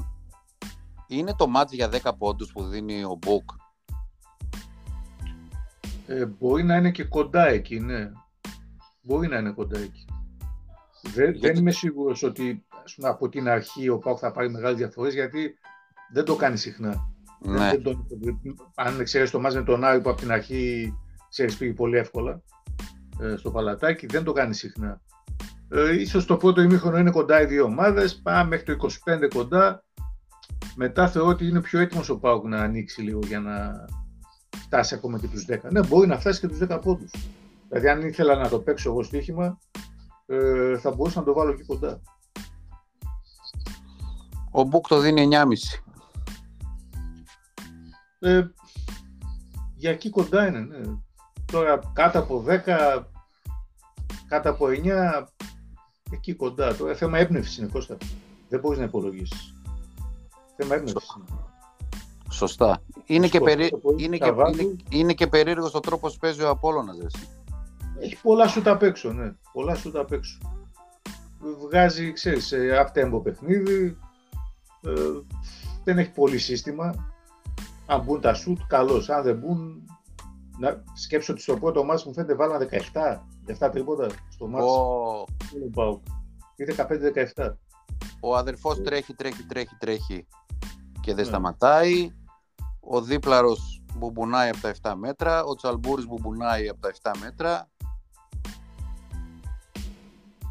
είναι το μάτς για 10 πόντους που δίνει ο Μπουκ. Ε, μπορεί να είναι και κοντά εκεί, ναι. Μπορεί να είναι κοντά εκεί. Δεν, δεν είμαι σίγουρος ότι πούμε, από την αρχή ο Πάουκ θα πάρει μεγάλες διαφορές γιατί δεν το κάνει συχνά. Ναι. Δεν, το, αν ξέρει το μάτς με τον Άρη που από την αρχή ξέρεις πήγε πολύ εύκολα ε, στο παλατάκι, δεν το κάνει συχνά. Ε, ίσως το πρώτο ημίχρονο είναι κοντά οι δύο ομάδες, πάμε μέχρι το 25 κοντά. Μετά θεωρώ ότι είναι πιο έτοιμος ο Πάουκ να ανοίξει λίγο για να φτάσει ακόμα και τους 10. Ναι, μπορεί να φτάσει και τους 10 πόντους. Δηλαδή αν ήθελα να το παίξω εγώ στοίχημα, ε, θα μπορούσα να το βάλω εκεί κοντά. Ο Μπουκ το δίνει 9,5. Ε, για εκεί κοντά είναι, ναι. Τώρα κάτω από 10, κάτω από 9, εκεί κοντά. Τώρα θέμα έμπνευσης είναι Κώστα. Δεν μπορείς να υπολογίσεις. Θέμα έμπνευσης. Σωστά. Είναι και, περί... είναι, και... είναι... είναι και περίεργος ο τρόπος που παίζει ο Απόλλωνας. Εσύ. Έχει πολλά σου τα απ' έξω, ναι. Πολλά σου τα απ' έξω. Βγάζει, ξέρεις, αυτέμπο παιχνίδι. Ε, δεν έχει πολύ σύστημα. Αν μπουν τα σουτ, καλώς. Αν δεν μπουν, να σκέψω ότι στο πρώτο μάτς μου φαίνεται βάλαν 17, 17 τρίποτα στο μάτς. Ο... Ή 15-17. Ο αδερφός τρέχει, τρέχει, τρέχει, τρέχει και δεν ναι. σταματάει. Ο δίπλαρος μπουμπουνάει από τα 7 μέτρα. Ο Τσαλμπούρης μπουμπουνάει από τα 7 μέτρα.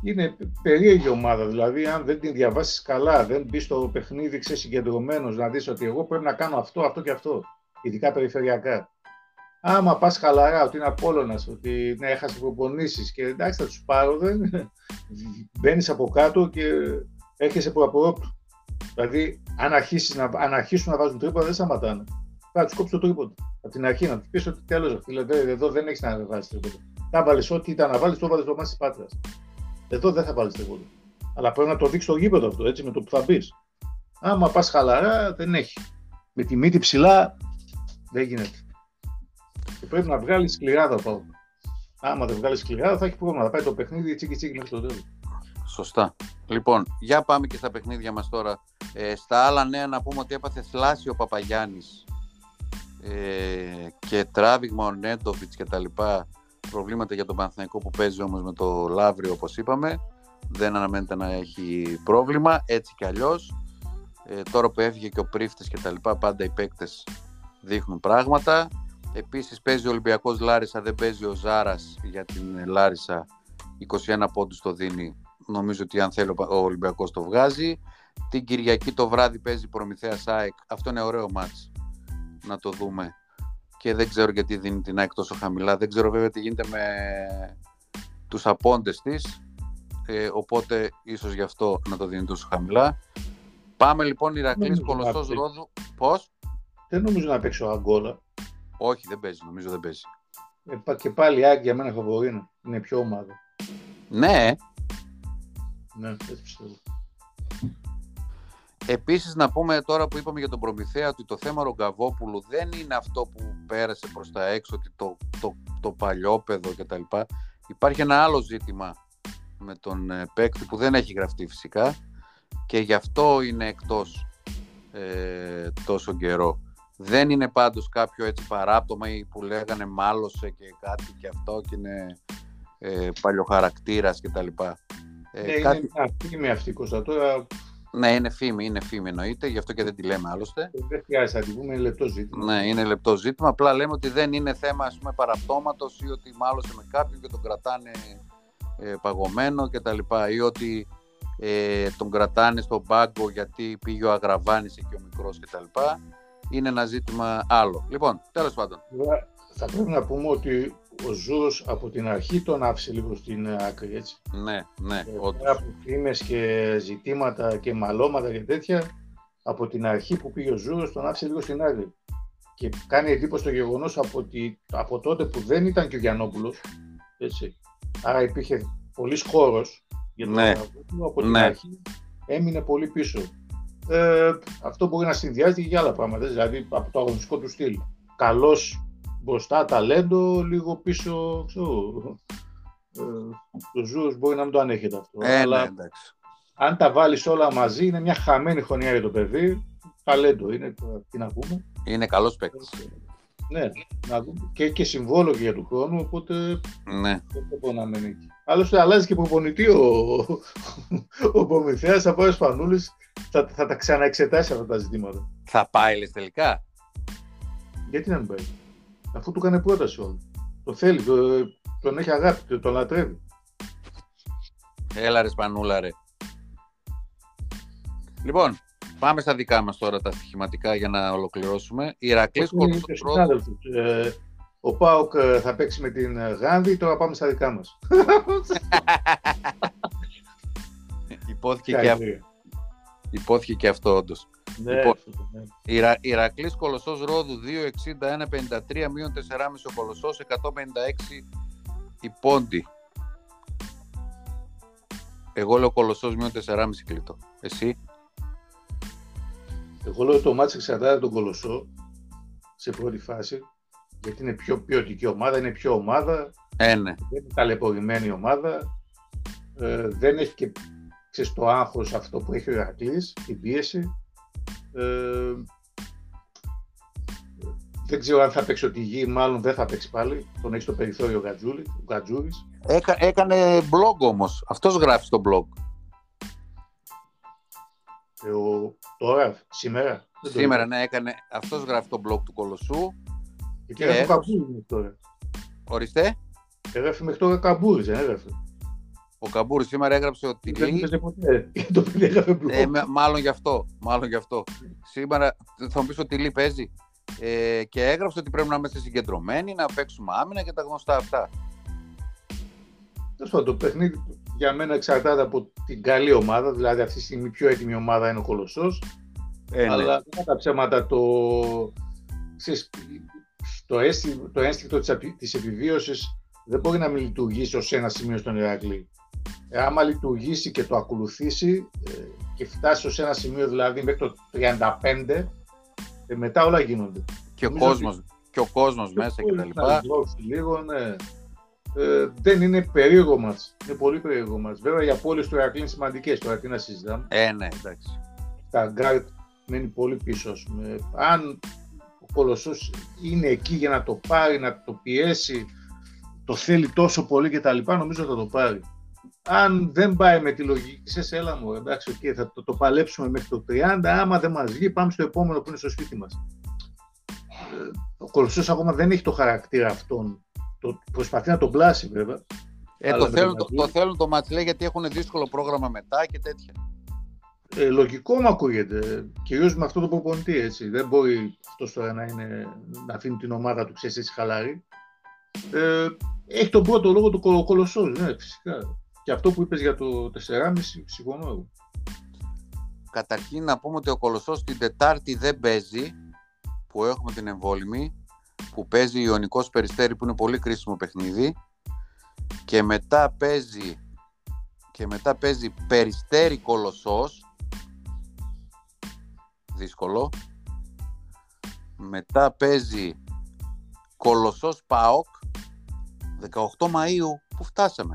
Είναι περίεργη ομάδα, δηλαδή αν δεν την διαβάσεις καλά, δεν μπεις στο παιχνίδι ξεσυγκεντρωμένος να δεις ότι εγώ πρέπει να κάνω αυτό, αυτό και αυτό, ειδικά περιφερειακά άμα πας χαλαρά, ότι είναι Απόλλωνας, ότι ναι, έχασες προπονήσεις και εντάξει, θα τους πάρω, δεν. Μπαίνεις από κάτω και έρχεσαι προαπορόπτου. Δηλαδή, αν, να, αν αρχίσουν να βάζουν τρύπα, δεν σταματάνε. Θα τους κόψει το τρίποντο. Από την αρχή να τους πεις ότι τέλο, δηλαδή, εδώ δεν έχεις να βάλεις τρίποντο. Θα βάλεις ό,τι ήταν να βάλεις, το βάλεις το μάτι της πάτρας. Εδώ δεν θα βάλεις τρίποντο. Αλλά πρέπει να το δείξεις το γήπεδο αυτό, έτσι, με το που θα μπεις. Άμα πας χαλαρά, δεν έχει. Με τη μύτη ψηλά, δεν γίνεται. Και πρέπει να βγάλεις σκληράδα πάω. Άμα δεν βγάλεις σκληράδα, θα έχει πρόβλημα. Θα πάει το παιχνίδι τσίκι τσίκι μέχρι το τέλος. Σωστά. Λοιπόν, για πάμε και στα παιχνίδια μας τώρα. Ε, στα άλλα νέα να πούμε ότι έπαθε θλάση ο Παπαγιάννης ε, και τράβηγμα ο Νέντοβιτς και τα λοιπά προβλήματα για τον Παναθηναϊκό που παίζει όμως με το Λαύριο όπως είπαμε δεν αναμένεται να έχει πρόβλημα έτσι κι αλλιώς ε, τώρα που έφυγε και ο Πρίφτης και τα λοιπά πάντα οι παίκτες δείχνουν πράγματα Επίσης παίζει ο Ολυμπιακός Λάρισα, δεν παίζει ο Ζάρας για την Λάρισα. 21 πόντους το δίνει. Νομίζω ότι αν θέλει ο Ολυμπιακός το βγάζει. Την Κυριακή το βράδυ παίζει Προμηθέας ΑΕΚ. Αυτό είναι ωραίο μάτς να το δούμε. Και δεν ξέρω γιατί δίνει την ΑΕΚ τόσο χαμηλά. Δεν ξέρω βέβαια τι γίνεται με τους απόντες της. Ε, οπότε ίσως γι' αυτό να το δίνει τόσο χαμηλά. Πάμε λοιπόν Ηρακλής Κολοσσός Ρόδου. Πώς; Δεν νομίζω να παίξει ο Αγκόλα. Όχι, δεν παίζει, νομίζω δεν παίζει. Ε, και πάλι η Άγκη για μένα φαβορεί είναι πιο ομάδα. Ναι. Ναι, έτσι πιστεύω. Επίσης να πούμε τώρα που είπαμε για τον Προμηθέα ότι το θέμα Ρογκαβόπουλου δεν είναι αυτό που πέρασε προς τα έξω, ότι το, το, το παλιόπεδο κτλ. Υπάρχει ένα άλλο ζήτημα με τον ε, παίκτη που δεν έχει γραφτεί φυσικά και γι' αυτό είναι εκτός ε, τόσο καιρό. Δεν είναι πάντως κάποιο έτσι παράπτωμα ή που λέγανε μάλωσε και κάτι και αυτό και είναι ε, παλιοχαρακτήρας και τα λοιπά. Ε, ναι, κάτι... είναι μια φήμη αυτή Κώστα τώρα. Ναι, είναι φήμη, είναι φήμη εννοείται, γι' αυτό και δεν τη λέμε άλλωστε. Ε, δεν χρειάζεται να τη πούμε, είναι λεπτό ζήτημα. Ναι, είναι λεπτό ζήτημα. Απλά λέμε ότι δεν είναι θέμα ας πούμε, παραπτώματος ή ότι μάλωσε με κάποιον και τον κρατάνε ε, παγωμένο και τα λοιπά ή ότι ε, τον κρατάνε στον πάγκο γιατί πήγε ο Αγραβάνης εκεί ο μικρός και τα λοιπά είναι ένα ζήτημα άλλο. Λοιπόν, τέλος πάντων. Θα πρέπει να πούμε ότι ο Ζούρος από την αρχή τον άφησε λίγο στην άκρη, έτσι. Ναι, ναι, ε, όντως. από φήμες και ζητήματα και μαλώματα και τέτοια, από την αρχή που πήγε ο Ζούρος τον άφησε λίγο στην άκρη. Και κάνει εντύπωση το γεγονός από, ότι, από τότε που δεν ήταν και ο Γιαννόπουλος, έτσι. Άρα υπήρχε πολλής χώρος για τον ναι. από την ναι. αρχή έμεινε πολύ πίσω ε, αυτό μπορεί να συνδυάζεται και για άλλα πράγματα. Δηλαδή από το αγωνιστικό του στυλ. Καλός μπροστά ταλέντο, λίγο πίσω, ξέρω, ε, το Ζούρος μπορεί να μην το ανέχεται αυτό. Ε, αλλά ναι, εντάξει. αν τα βάλεις όλα μαζί, είναι μια χαμένη χρονιά για το παιδί. Ταλέντο είναι, τώρα, τι να πούμε. Είναι καλός παίκτης. Ναι, να δούμε. Και, και συμβόλο και για του χρόνου, οπότε Ναι. δεν μπορεί να μένει εκεί. Άλλωστε αλλάζει και προπονητή ο, ο Προμηθέας από ο Σπανούλης θα, θα τα ξαναεξετάσει αυτά τα ζητήματα. Θα πάει λες τελικά; Γιατί να μην πάει; Αφού του έκανε πρόταση όλο. Το θέλει, το, τον έχει αγάπη, το- τον λατρεύει. Έλα ρε Σπανούλα ρε. Λοιπόν, πάμε στα δικά μας τώρα τα στοιχηματικά για να ολοκληρώσουμε. Ιρακλής Είναι Κολοσσός και ο πρώτο. συνάδελφος. Ε, ο Πάοκ ε, θα παίξει με την ε, Γάνδη, τώρα πάμε στα δικά μας. Υπόθηκε, και, αυ- υπόθηκε και αυτό όντως. Ναι, Λοιπόν, αυτό το, ναι. Ιρα, Ηρακλής Κολοσσός Ρόδου 2,61-53 μείον 4,5 ο Κολοσσός 156 η Πόντι. Εγώ λέω Κολοσσός μείον 4,5 κλειτό. Εσύ; Εγώ λέω ότι το μάτς εξαρτάται από τον Κολοσσό σε πρώτη φάση, γιατί είναι πιο ποιοτική ομάδα, είναι πιο ομάδα, Ε, ναι. δεν είναι ταλαιπωρημένη ομάδα, ε, δεν έχει και ξέρεις, το άγχος αυτό που έχει ο Ηρακλής, την πίεση. Ε, δεν ξέρω αν θα παίξει ο γη, μάλλον δεν θα παίξει πάλι. Τον έχει στο περιθώριο ο, Γκατζούλη, ο Γκατζούρης. Έκα, έκανε blog όμως. Αυτός γράφει στο blog. Ε, ο, τώρα, σήμερα. δεν το Σήμερα είδα. ναι έκανε. Αυτός γράφει το blog του Κολοσσού. Γιατί και έγραφε ο έγραψε. Καμπούρης μέχρι τώρα. Ορίστε. Έγραφε μέχρι τώρα Καμπούρης, δεν έγραφε. Ο Καμπούρης σήμερα έγραψε ότι Δεν λέει. έπαιζε ποτέ. το παιδί έγραφε blog. Ε, με- μάλλον γι' αυτό. Μάλλον γι' αυτό. Σήμερα θα μου πεις ότι Λί παίζει. Ε, και έγραψε ότι πρέπει να είμαστε συγκεντρωμένοι, να παίξουμε άμυνα και τα γνωστά αυτά. Τέλος πάντων, το παιχνίδι για μένα εξαρτάται από την καλή ομάδα, δηλαδή αυτή τη στιγμή η πιο έτοιμη ομάδα είναι ο Κολοσσός, Ε, ναι. αλλά κατά τα ψέματα το, ξέρεις, το, αίσθη- το ένστικτο της, απει- της επιβίωσης δεν μπορεί να μην λειτουργήσει ως ένα σημείο στον Ηράκλη. Ε, άμα λειτουργήσει και το ακολουθήσει ε, και φτάσει ως ένα σημείο δηλαδή μέχρι το 35, ε, μετά όλα γίνονται. και, ο νομίζω κόσμος, και ο κόσμος μέσα και τα Να λοιπά. δώσει λίγο, ναι. Ε, δεν είναι περίεργο ματς. Είναι πολύ περίεργο ματς. Βέβαια οι απώλειες του Ηρακλή είναι σημαντικές. Τώρα τι να συζητάμε. Ε, ναι, εντάξει. Τα γκάρτ μένει πολύ πίσω. ας πούμε. Αν ο Κολοσσός είναι εκεί για να το πάρει, να το πιέσει, το θέλει τόσο πολύ και τα λοιπά, νομίζω θα το πάρει. Αν δεν πάει με τη λογική, ξέρεις, έλα μου, εντάξει, οκ, θα το, το παλέψουμε μέχρι το 30, άμα δεν μας βγει, πάμε στο επόμενο που είναι στο σπίτι μας. Ε, ο Κολοσσός ακόμα δεν έχει το χαρακτήρα αυτόν. Το, προσπαθεί να τον πλάσει βέβαια. Ε, Αλλά το, με θέλουν, τον το, Γκατζούλη. το θέλουν το μάτς λέει γιατί έχουν δύσκολο πρόγραμμα μετά και τέτοια. Ε, λογικό μου ακούγεται, κυρίως με αυτό το προπονητή, έτσι. Δεν μπορεί αυτός τώρα να, είναι, να αφήνει την ομάδα του, ξέρεις, έτσι χαλάρη. Ε, έχει τον πρώτο λόγο του κολο- Κολοσσός, ναι, φυσικά. Και αυτό που είπες για το 4,5, συμφωνώ εγώ. Καταρχήν να πούμε ότι ο Κολοσσός την Τετάρτη δεν παίζει, που έχουμε την εμβόλυμη, που παίζει Ιωνικός Περιστέρη που είναι πολύ κρίσιμο παιχνίδι. Και μετά παίζει και μετά παίζει Περιστέρη Κολοσσός. Δύσκολο. Μετά παίζει Κολοσσός ΠΑΟΚ 18 Μαΐου που φτάσαμε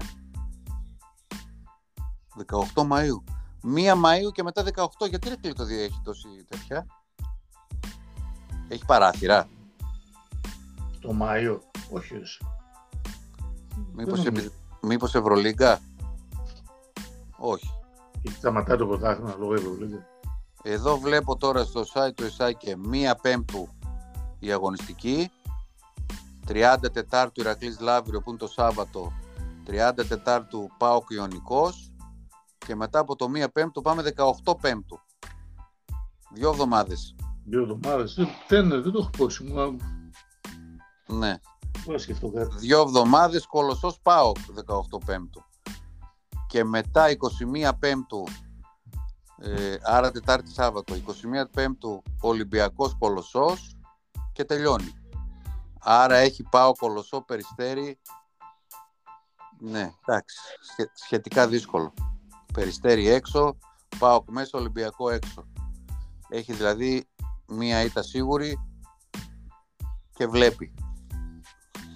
18 Μαΐου 1 Μαΐου και μετά 18 γιατί ρε κλείτο έχει τόση τέτοια; Έχει παράθυρα Το Μάιο, όχι ρε. Μήπως, Δεν επι... Μήπως Ευρωλίγκα; Όχι. Και σταματάει το πρωτάθλημα λόγω Ευρωλίγκα. Εδώ βλέπω τώρα στο site του ΕΣΑΚΕ μία πέμπτου η αγωνιστική. 30 Τετάρτου Ηρακλής Λαύριο που είναι το Σάββατο. 30 Τετάρτου Πάοκ Ιωνικός. Και μετά από το μία πέμπτου πάμε 18 πέμπτου. Δύο εβδομάδες. Δύο εβδομάδες. Δεν, δεν, δεν το έχω πόξει. Μου Ναι. να σκεφτώ κάτι. Δύο εβδομάδες Κολοσσός ΠΑΟΚ 18 Πέμπτου. Και μετά 21 Πέμπτου, ε, άρα Τετάρτη Σάββατο, 21 Πέμπτου Ολυμπιακός Κολοσσός και τελειώνει. Άρα έχει πάω Κολοσσό Περιστέρι. Ναι, εντάξει, σχε- σχετικά δύσκολο. Περιστέρι έξω, πάω μέσα Ολυμπιακό έξω. Έχεις δηλαδή μία ήττα σίγουρη και βλέπει.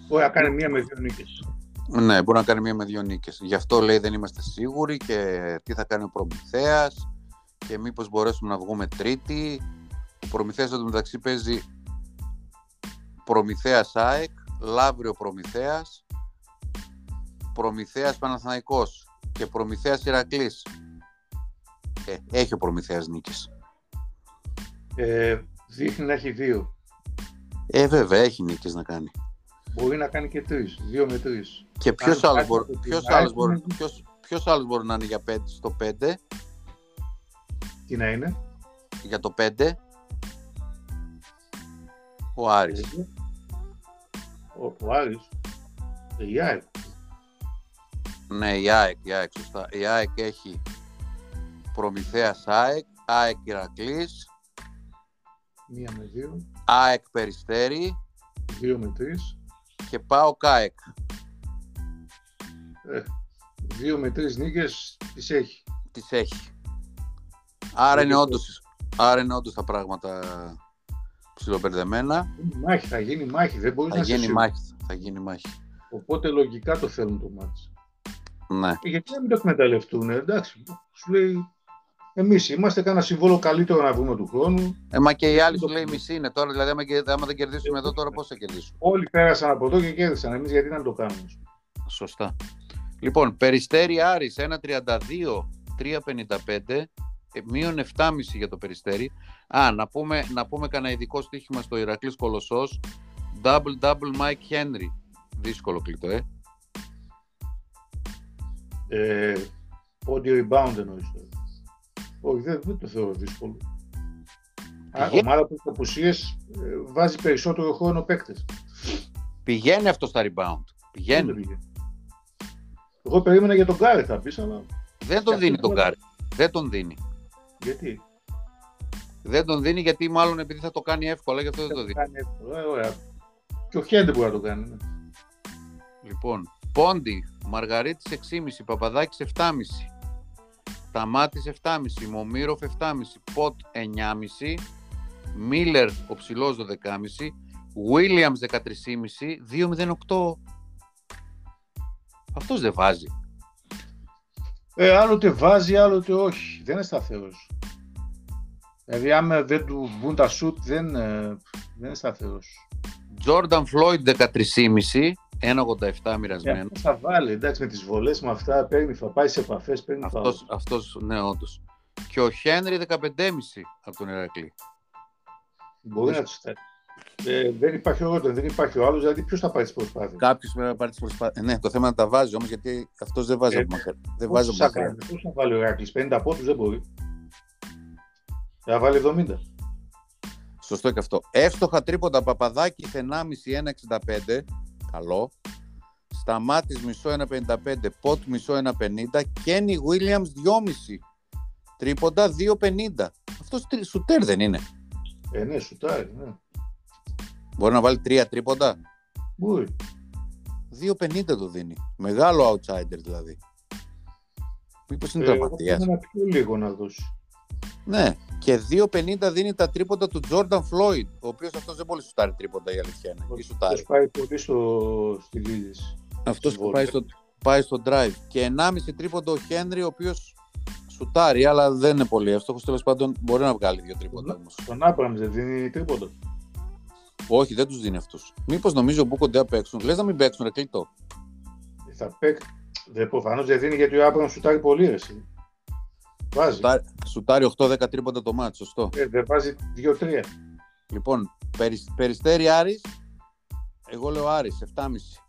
Μπορεί να κάνει μία με δύο νίκες. Ναι, μπορεί να κάνει μία με δύο νίκες. Γι' αυτό λέει δεν είμαστε σίγουροι και τι θα κάνει ο Προμηθέας και μήπως μπορέσουμε να βγούμε τρίτη. Ο Προμηθέας εδώ μεταξύ παίζει Προμηθέας ΑΕΚ, Λαύριο Προμηθέας, Προμηθέας Παναθηναϊκός και Προμηθέας Ηρακλής. Ε, έχει ο Προμηθέας νίκες. Ε, δείχνει να έχει δύο. Ε, βέβαια, έχει νίκες να κάνει. Μπορεί να κάνει και τρεις, δύο με τρεις. Και ποιος Αν άλλος, κάνει μπορεί, το ποιος, United, άλλος, μπορεί, ποιος, ποιος άλλος μπορεί να είναι για πέντε, στο 5, Τι να είναι; για το 5, ο Άρης. Ο, ο Άρης. Ε, η ΑΕΚ. Ναι, η ΑΕΚ, η ΑΕΚ, σωστά. Η ΑΕΚ έχει Προμηθέας ΑΕΚ, ΑΕΚ Ηρακλής, Μία με δύο. ΑΕΚ Περιστέρη Δύο με τρεις. και πάω ΚΑΕΚ. Ε, δύο με τρεις νίκες τις έχει. Τις έχει. Άρα είναι, Είναι όντως, άρα είναι όντως τα πράγματα ψιλοπερδεμένα. Είναι Μάχη, θα γίνει μάχη. Δεν μπορείς Θα να σε γίνει σίγουρος. μάχη. Θα γίνει μάχη. Οπότε λογικά το θέλουν το μάτς. Ναι. Ε, γιατί να μην το εκμεταλλευτούν, ε, εντάξει. Σου λέει, εμείς είμαστε κανένα συμβόλο καλύτερο να βγούμε του χρόνου. Ε, μα και οι άλλοι σου λέει μισή είναι τώρα. Δηλαδή, άμα, και- άμα δεν κερδίσουμε εδώ, τώρα πώς θα κερδίσουμε; Όλοι πέρασαν από εδώ και κέρδισαν. Εμείς γιατί να το κάνουμε; Σωστά. Λοιπόν, Περιστέρι Άρης 1.32, 3.55, ε, μείον 7,5 για το Περιστέρι. Α, να πούμε, να πούμε κανένα ειδικό στοίχημα στο Ηρακλής Κολοσσός. Double double Mike Henry. Δύσκολο κλειτό, ε. Ε, audio rebound εννοείς τώρα. Όχι, δεν, δεν το θεωρώ δύσκολο. Α, Πηγαίνει. ομάδα που έχει απουσίες ε, βάζει περισσότερο χρόνο παίκτες. Πηγαίνει αυτό στα rebound. Δεν Πηγαίνει. πήγε. Εγώ περίμενα για τον Γκάρι θα πεις, αλλά Δεν τον Και δίνει αυτό τον τώρα- Κάρι. Δεν τον δίνει. γιατί; Δεν τον δίνει γιατί μάλλον επειδή θα το κάνει εύκολα, γι' αυτό δεν το δίνει. κάνει εύκολα. Ε, ωραία. Και ο Χέντε μπορεί να το κάνει. ναι. Λοιπόν, Πόντι, Μαργαρίτης 6,5, Παπαδάκης 7,5, Ταμάτης 7,5, Μομύροφ 7,5, Ποτ 9,5, Μίλλερ ο ψηλός 12,5, Williams 13,5, 2,08. Αυτός δεν βάζει. Ε, άλλοτε βάζει, άλλοτε όχι. Δεν είναι σταθερός. Δηλαδή, άμα δεν του βγουν τα σουτ, δεν, ε, δεν είναι σταθερός. Jordan Floyd 13,5, 1,87 Ε, μοιρασμένο. αυτός θα βάλει, εντάξει, με τις βολές με αυτά παίρνει, θα πάει σε επαφές, παίρνει Αυτός, φάουλ. αυτός, ναι, όντως. Και ο Χένρι 15,5 από τον Ηρακλή. Μπορεί να τους θέσει. Ε, δεν υπάρχει ο Ρόντεν, δεν υπάρχει ο άλλος, δηλαδή ποιος θα πάρει τις προσπάθειες; Κάποιος πρέπει να πάρει τις προσπάθειες. Ναι, το θέμα είναι να τα βάζει όμως γιατί αυτός δεν βάζει Ε, από μακριά. Δεν βάζει Πόσους από θα μακριά. κάνει, Πώς θα βάλει ο Ηράκλης, 50 πόντους δεν μπορεί. Θα βάλει 70. Σωστό και αυτό. Εύστοχα τρίποντα Παπαδάκη 1,5 1,65. Καλό. Σταμάτης μισό 1,55. Ποτ μισό 1,50. Κένι Williams 2,5. Τρίποντα 2,50. Αυτός σουτέρ δεν είναι. Ε, ναι, σουτάρει, ναι. Μπορεί να βάλει τρία τρίποντα; Μπορεί. 2,50 το δίνει. Μεγάλο outsider δηλαδή. Μήπως είναι Ε, εγώ τραυματίας. περίμενα πιο λίγο να δώσει. Ναι, και 2,50 δίνει τα τρίποντα του Jordan Floyd, ο οποίος αυτός δεν μπορεί σουτάρει τρίποντα η αλήθεια είναι. Ή Αυτός σουτάρει. πάει πολύ στο, στη λύση. Αυτός στη που πάει βολή. στο, πάει στο drive. Και 1,5 τρίποντα ο Χένρι, ο οποίος σουτάρει, αλλά δεν είναι πολύ εύστοχος. Τέλος πάντων, μπορεί να βγάλει δύο τρίποντα όμως. Τον Άπραμς δεν δίνει τρίποντο. Όχι, δεν τους δίνει αυτούς. Μήπως νομίζω που κοντά παίξουν. Λες να μην παίξουν, ρε κλειτό. Θα παίξει. Δεν προφανώς δεν δίνει γιατί ο Άπραμς σουτάρει πολύ. Εσύ. Βάζει. Σουτάρει, σουτάρει 8-10 τρίποντα το μάτι, σωστό. Ε, δεν βάζει 2-3. Λοιπόν, περι, περιστέρι Άρης, εγώ λέω Άρης, 7,5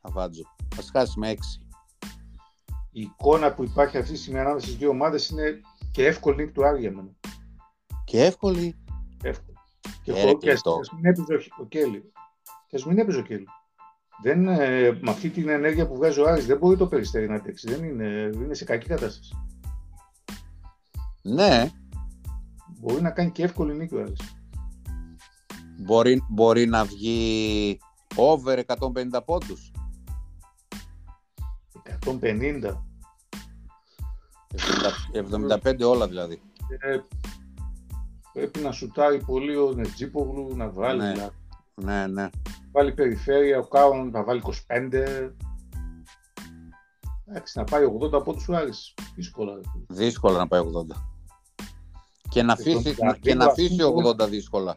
θα βάζω. Θα χάσει με 6. Η εικόνα που υπάρχει αυτή τη στιγμή ανάμεσα στις δύο ομάδες είναι και εύκολη νίκη του Άρη για μένα. Και εύκολη. Εύκολη. Και, Ε, χω- ρε, και ας, κλειτό. ας μην έπαιζε ο- ο Κέλλη. Και ας μην έπαιζε ο Κέλλη. Δεν, ε, με αυτή την ενέργεια που βγάζει ο Άρης δεν μπορεί το περιστέρι να αντέξει. Δεν είναι, είναι σε κακή κατάσταση. Ναι, Μπορεί να κάνει και εύκολη νίκη ο Άρης. μπορεί, μπορεί να βγει over 150 πόντους. 150. 70 75 όλα δηλαδή. Ε, πρέπει να σουτάρει πολύ ο Νετζίπογλου να βάλει. Ναι. δηλαδή. Ναι, ναι. βάλει περιφέρεια, ο Κάουν θα βάλει 25. Εντάξει, να πάει 80 από τους Άρης. Δύσκολα. Δύσκολα να πάει 80. Και να αφήσει, Εβδομήντα και να δύο, αφήσει αυτό 80 δύσκολα.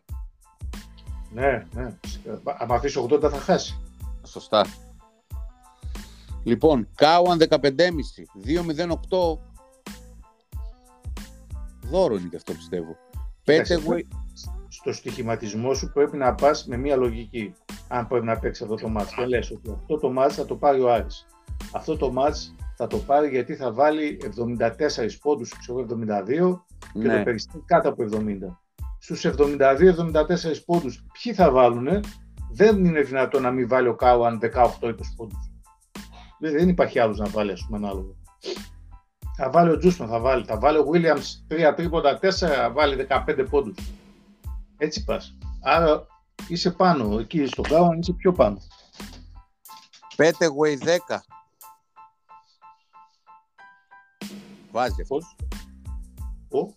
Ναι, ναι. Αν αφήσει 80 θα χάσει. Σωστά. Λοιπόν, Κάουαν 15,5. 2,08. Δώρο είναι και αυτό πιστεύω. Κοίταξε, Πέτεγουι. Στο στοιχηματισμό σου πρέπει να πας με μία λογική. Αν πρέπει να παίξει αυτό το μάτς. Και λες ότι αυτό το μάτς θα το πάρει ο Άρης. Αυτό το μάτς θα το πάρει γιατί θα βάλει 74 πόντους, ξέρω 72 και το Ναι, περιστέρι κάτω από 70. Στους 72-74 πόντους ποιοι θα βάλουνε, δεν είναι δυνατόν να μην βάλει ο Κάουαν 18-20 πόντους. Δεν, δεν υπάρχει άλλος να βάλει, ας πούμε, ανάλογο. Θα βάλει ο Τζούστον, θα βάλει. Θα βάλει ο Williams 3 τρίποντα 4, θα βάλει 15 πόντους. Έτσι πας. Άρα είσαι πάνω. Εκεί στο Κάουαν είσαι πιο πάνω. Πέτεγουι 10. Βάζει αυτός. Πώς. Ο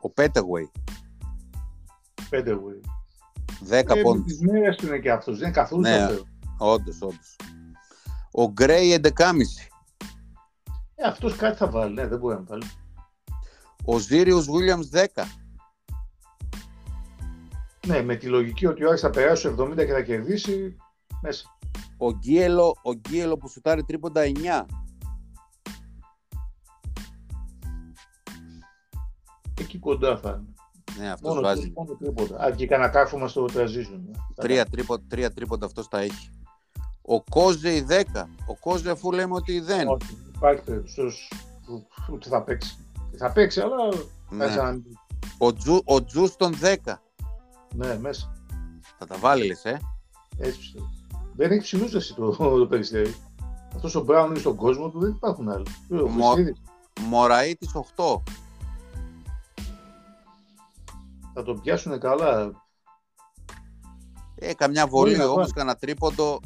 Ο Πέτεγουι. 5 Will. 10 Ε, πόντους. τις μέρες του είναι και αυτός. Δεν είναι καθόλου Ναι. σταθερό. Όντως, όντως. Ο Γκρέι 11,5. Ε, αυτός κάτι θα βάλει. Ναι, δεν μπορεί να βάλει. Ο Ζήριους Βίλιαμς 10. Ναι, με τη λογική ότι ο Άρης θα περάσει στους 70 και θα κερδίσει μέσα. Ο Γκίελο, ο Γκίελο που σουτάρει τρίποντα 9. Εκεί κοντά θα είναι. Ναι, αυτός Μόνο, βάζει. μόνο τρίποτα. Αν και κανένα κάρφωμα στο transition. ε. Τρία, τρίπο, τρία τρίποντα αυτός τα έχει. Ο Κόζε η 10. Ο Κόζε αφού λέμε ότι δεν. Όχι, δεν υπάρχει περίπτωση ούτε θα παίξει. Θα παίξει, αλλά Ναι. θα να μην- Ο, Τζου, ο Τζούστον 10. Ναι, μέσα. Θα τα βάλει λες, ε. Έτσι πιστεύω. Δεν έχει ψηλούς εσύ το, το περιστέρι. Αυτός ο Μπράουν είναι στον κόσμο του, δεν υπάρχουν άλλοι. Ο Μο- Χριστίδης Μωραήτης 8. Θα τον πιάσουν καλά. Ε, καμιά βολή Μπορεί να όμως, βάλει. κανένα τρίποντο.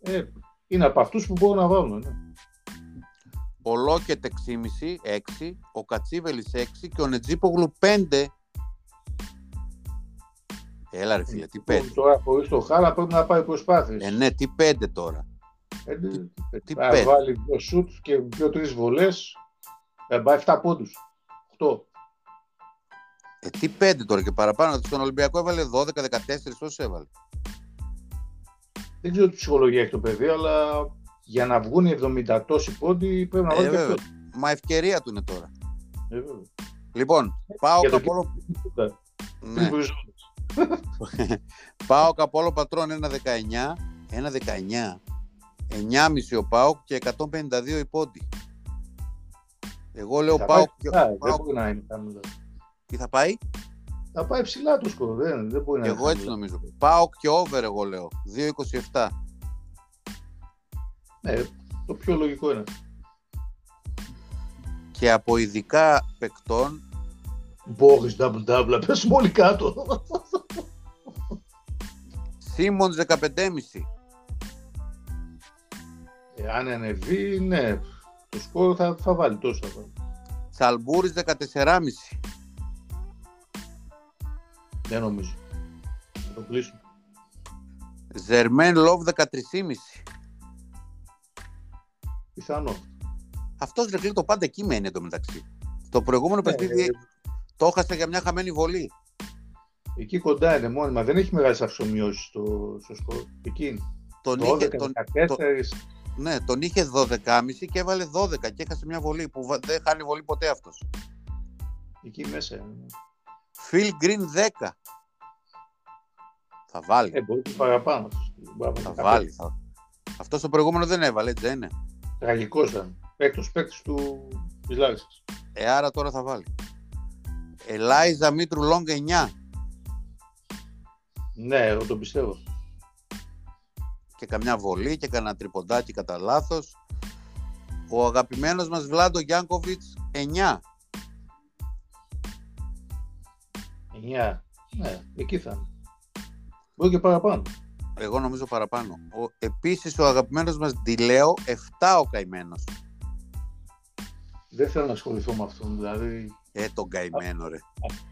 Ε, είναι από αυτούς που μπορούν να βάλουν. Ναι. Ο Λόκετ 6,5, 6. Ο Κατσίβελης 6 και ο Νετζίπογλου 5. Έλα ρε φίλε, τι 5. Τώρα χωρίς το χάλα πρέπει να πάει προσπάθειες. Ε, ναι, τι 5 τώρα. Ε, τι- τι θα πέντε. βάλει δύο σουτς και δύο-τρεις βολές. Θα πάει 7 πόντους. 8. Ε, τι 5 τώρα και παραπάνω. Στον Ολυμπιακό έβαλε 12-14, όσο έβαλε. Δεν ξέρω τι ψυχολογία έχει το παιδί, αλλά για να βγουν οι 70 τόσοι πόντοι πρέπει να Ε, βάλει και βέβαια. αυτό. Μα ευκαιρία του είναι τώρα. Ε, βέβαια. Λοιπόν, πάω Για το καπόλο. Τίποτα. Ναι. Τρεις βριζόνες. Πάω καπόλο πατρών 1-19. 1-19. 9,5 ο Πάοκ και 152 η Πόντι. Εγώ λέω Θα Πάοκ πάει και... ψηλά, Δεν Πάοκ- μπορεί να είναι χαμηλά. Τι θα πάει, Θα πάει ψηλά το σκορ. Δεν, δεν μπορεί να και είναι εγώ έτσι χαμηλά. νομίζω. Πάοκ και over εγώ λέω. 2,27. Ναι, το πιο λογικό είναι. Και από ειδικά παικτών, Μπόρις double double, πέσουμε όλοι κάτω. Σίμονς 15,5. Ε, αν ανεβεί, ναι, το σκορ θα, θα βάλει τόσο. Θα βάλει. Τσαλμπούρης 14,5. Δεν νομίζω. Θα το κλείσουμε. Ζερμέν Λόβ 13,5. Πιθανό. Αυτός ρε φίλε, το πάντα εκεί μένει εντωμεταξύ. Το προηγούμενο Ναι, παιχνίδι ε, το έχασε για μια χαμένη βολή. εκεί κοντά είναι μόνιμα. Δεν έχει μεγάλες αυξομοιώσεις στο, στο σκορ. Εκεί είναι. Τον 12, είχε, τον, 14. ναι, τον είχε 12,5 και έβαλε 12 και έχασε μια βολή που βα- δεν χάνει βολή ποτέ αυτός. Εκεί μέσα είναι. Phil Green 10. Θα βάλει. Ε, μπορεί και παραπάνω. Μπορεί να θα βάλει βάλει. Θα... Αυτός το προηγούμενος δεν έβαλε, έτσι δεν είναι. Τραγικός ήταν. Έκτος παίκτης του της Λάρισας. Ε, άρα τώρα θα βάλει. Ελάιζα Μήτρου Λόγκ 9 Ναι, εγώ τον πιστεύω. και καμιά βολή και κανένα τριποντάκι κατά λάθος. Ο αγαπημένος μας Βλάντο Γιάνκοβιτς 9. 9. Ναι, εκεί θα είναι. Μπορεί και παραπάνω. Εγώ νομίζω παραπάνω. Ο, επίσης ο αγαπημένος μας Ντιλέο 7 ο καημένος. Δεν θέλω να ασχοληθώ με αυτόν. Δηλαδή, Ε, τον καημένο ρε.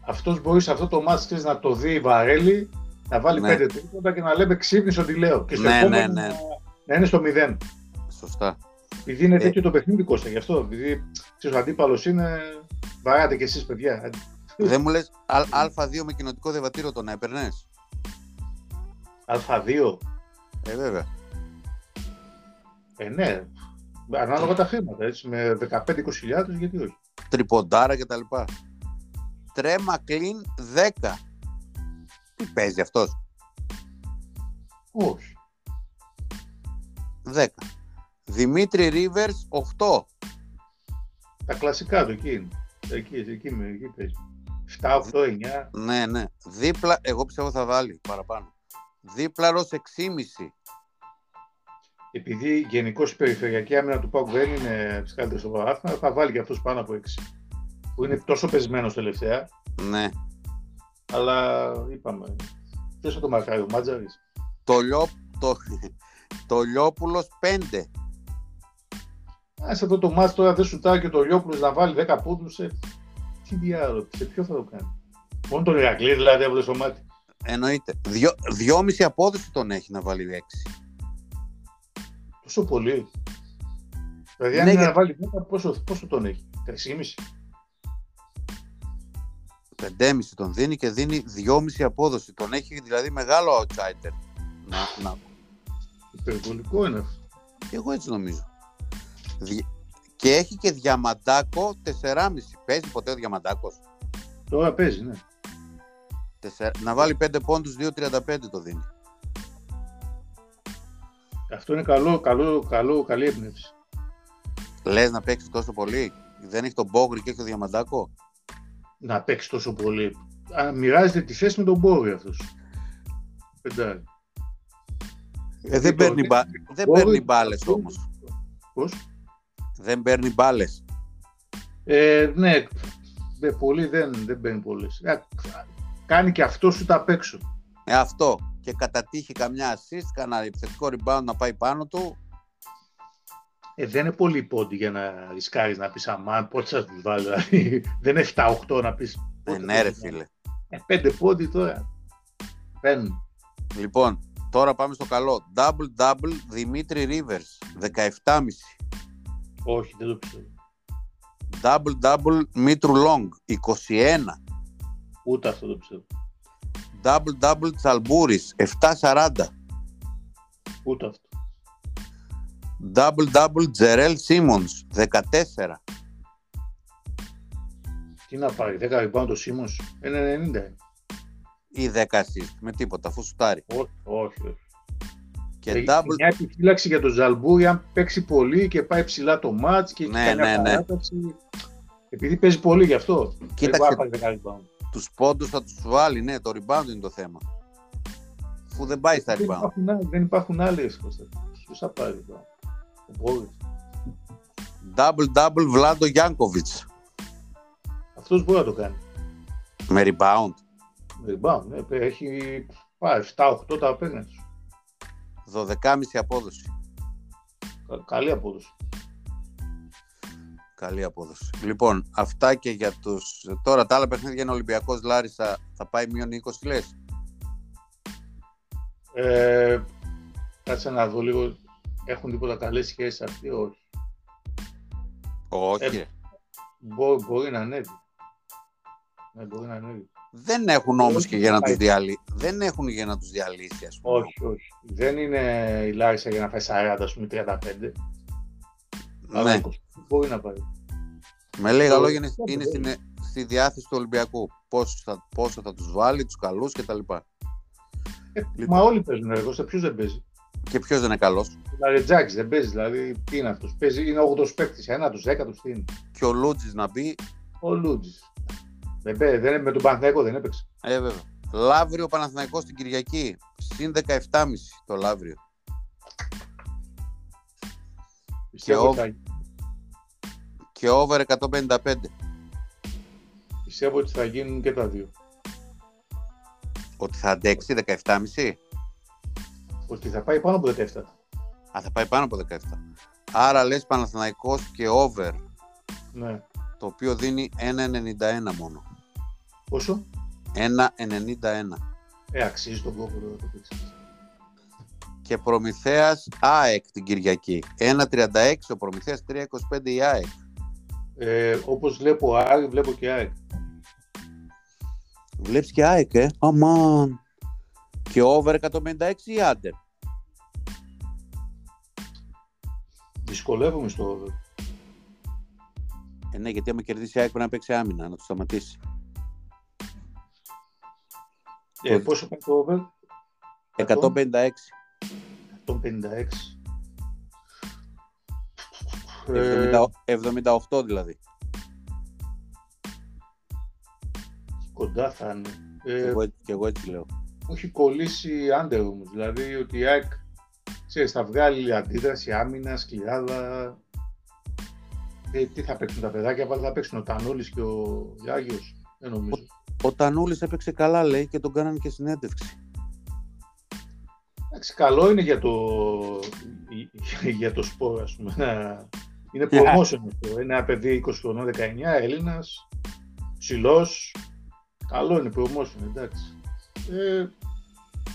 αυτός μπορεί σε αυτό το μάτς ξέρεις, να το δει η Βαρέλη Να βάλει Ναι. πέντε τρίποτα και να λέμε ξύπνησε ότι λέω. Και στο Ναι, επόμενο ναι, ναι. Να, να είναι στο μηδέν. Σωστά. Επειδή είναι Ε. τέτοιο το παιχνίδι Κώστα, γι' αυτό. Επειδή ξέρεις, ο αντίπαλος είναι. Βαράτε κι εσείς, παιδιά. Δεν μου λες α- Α2 με κοινοτικό διαβατήριο τον έπαιρνες; Α2. Ε, βέβαια. Ε, ναι. Ανάλογα τα χρήματα. Έτσι, με 15-20 γιατί όχι. Τριποντάρα κτλ. Τρέμα κλίν 10. Τι παίζει αυτός; Όχι. 10. Δημήτρη Ρίβερς 8. Τα κλασικά του εκεί είναι. Εκεί, εκεί, με- εκεί παίζει. 7, 8, 9. Ναι, ναι. Δίπλα, εγώ πιστεύω θα βάλει παραπάνω. Δίπλαρος 6,5. Επειδή γενικώς η περιφερειακή άμυνα του Πάουκ δεν είναι τη καλύτερη στο παράθυμα, θα βάλει και αυτός πάνω από 6. Που είναι τόσο πεσμένος τελευταία. Ναι. Αλλά είπαμε. Ποιος θα το μαρκάρει, ο Μάτζαρης; Το, Λιό, το, το Λιόπουλος 5. Α, σε αυτό το μάτς τώρα δεν σουτάει και το Λιόπουλος να βάλει 10 πόντους. Σε... Τι διάλογο, σε ποιο θα το κάνει; Μόνο τον Ηρακλή δηλαδή έβαλε στο μάτι. Εννοείται. Δυο, δυόμιση απόδοση τον έχει να βάλει 6. Τόσο πολύ. Δηλαδή, αν Ναι, είναι για- να βάλει 10, πόσο, πόσο τον έχει; 3,5. 5,5 τον δίνει και δίνει 2,5 απόδοση. Τον έχει δηλαδή μεγάλο outsider. Να, να, Υπερβολικό είναι αυτό. και εγώ έτσι νομίζω. Δι- Και έχει και διαμαντάκο 4,5. Παίζει ποτέ ο διαμαντάκος; Τώρα παίζει, ναι. Τεσσερα- Να βάλει 5 πόντους, 2,35 το δίνει. Αυτό είναι καλό, καλό, καλό, καλή έμπνευση. Λες να παίξεις τόσο πολύ; Δεν έχει τον Μπόγρι και έχει τον Διαμαντάκο; Να παίξεις τόσο πολύ. Α, μοιράζεται τη θέση με τον Μπόρι αυτός. Πεντάρι. Ε, δεν το- παίρνει, μπα... δεν Μπόγρι- παίρνει μπάλες όμως. Πώς; Δεν παίρνει μπάλες. Ε, ναι, ε, πολύ δεν, δεν παίρνει πολλέ. Κάνει και αυτό σου τα απ' έξω. Ε, αυτό. Και κατά τύχη καμιά assist, κανένα επιθετικό rebound να πάει πάνω του. Ε, δεν είναι πολύ πόντι για να ρισκάρεις να πεις Αμάν, πότε θα τους βάλω. Δηλαδή, δεν είναι 7-8 να πεις. Ε, ναι, ρε φίλε. Ε, πέντε πόντι τώρα. Παίρνουν. Λοιπόν, τώρα πάμε στο καλό. Double-double Δημήτρη Rivers, 17,5. Όχι, δεν το πιστεύω. Double-double Μήτρου Long, 21. Ούτε αυτό το πιστεύω. Double-double Τσαλμπούρης, 7,40. Ούτε αυτό. Double-double Τζερέλ Σίμονς, 14. Τι να πάρει, 10 rebound το Σίμω. Είναι 90. Ή 10 assist, με τίποτα, αφού σουτάρει. Όχι, όχι. όχι. Και Έχει double, Μια επιφύλαξη για τον Ζαλμπούρι, αν παίξει πολύ και πάει ψηλά το μάτς και έχει Ναι, κάνει μια ναι, ναι. παράταση. Επειδή παίζει πολύ γι' αυτό. Κοίταξε. Δεν μπορεί να πάρει 10 rebound. τους πόντους θα τους βάλει, ναι, το rebound είναι το θέμα. Αφού δεν πάει στα Δεν rebound. υπάρχουν, άλλοι- δεν υπάρχουν άλλες. Κώστα. Ποιος θα πάρει rebound; Ο Μπόρις. Double-double Βλάντο Γιάνκοβιτς, Αυτός μπορεί να το κάνει. με rebound. Rebound, ναι, έχει πάει 7-8 τα παίρνει. 12,5 απόδοση. Κα- Καλή απόδοση. Καλή απόδοση. Λοιπόν, αυτά και για τους... Τώρα τα άλλα παιχνίδια είναι Ολυμπιακός Λάρισα, θα πάει μείον 20 λες; Ε, κάτσε να δω λίγο. Έχουν τίποτα καλές σχέσεις αυτοί, όχι. Όχι. Ε, ρε. Μπο- μπορεί να ανέβει. Ναι, μπορεί να ανέβει. Δεν έχουν όμως όχι, και για να τους πάει. διαλύσει. Δεν έχουν για να τους διαλύσει, ας πούμε. Όχι, όχι. Δεν είναι η Λάρισα για να φάει 40, ας πούμε 35. Αλλά Ναι. 20 μπορεί να πάει. Με λίγα Το- λόγια είναι, το- είναι στην, στη διάθεση του Ολυμπιακού. Πόσο θα, πόσο θα τους βάλει, τους καλούς κτλ. Ε, Λοιπόν. Μα όλοι παίζουν έργο, σε ποιους δεν παίζει; Και ποιος δεν είναι καλός; Ο Λαρετζάκης δεν παίζει, δηλαδή τι είναι αυτός; Παίζει, είναι 8 παίκτης, ένας τους, 10 τους, τι είναι; Και ο Λούτζης να μπει, Ο Λούτζης. Δεν παίζει, δεν, με τον Παναθηναϊκό δεν έπαιξε. ε βέβαια. Λαύριο Παναθηναϊκός την Κυριακή. Συν 17,5 το Λαύριο. Πιστεύω, ο- ότι θα, Και over 155. πιστεύω ότι θα γίνουν και τα δύο. Ότι θα αντέξει 17,5. Ότι θα πάει πάνω από 17. Α, θα πάει πάνω από 17. Άρα λες Παναθηναϊκός και over, Ναι. το οποίο δίνει 1,91 μόνο. Πόσο; 1,91. Ε, αξίζει τον κόπο το πίξι. Και Προμηθέας ΑΕΚ την Κυριακή. 1.36 ο Προμηθέας, 3.25 η ΑΕΚ. Ε, όπως βλέπω ΑΕΚ, βλέπω και ΑΕΚ. Βλέπεις και ΑΕΚ, ε; Αμάν. Και over 156 ή άντερ. Δυσκολεύομαι στο over. Ε, ναι, γιατί άμα κερδίσει η ΑΕΚ πρέπει να παίξει άμυνα, να το σταματήσει. Ε, πόσο πάει το over? 156. 156. Ε, 70 78 δηλαδή. κοντά θα είναι. Και Ε, εγώ, και εγώ έτσι λέω. μου έχει κολλήσει άντερ όμως. Δηλαδή ότι η ΑΕΚ ξέρεις, θα βγάλει αντίδραση, άμυνας, σκληράδα. Ε, τι θα παίξουν τα παιδάκια, πάλι θα παίξουν ο Τανούλης και ο Γιάγιος. Δεν νομίζω. Ο Τανούλης έπαιξε καλά λέει και τον κάνανε και συνέντευξη. Εντάξει, καλό είναι για το, για το σπορ, ας πούμε. να- Είναι promotion αυτό. Είναι ένα παιδί 20 χρονών, 19, Έλληνας, ψηλός. Καλό είναι promotion, εντάξει. Ε,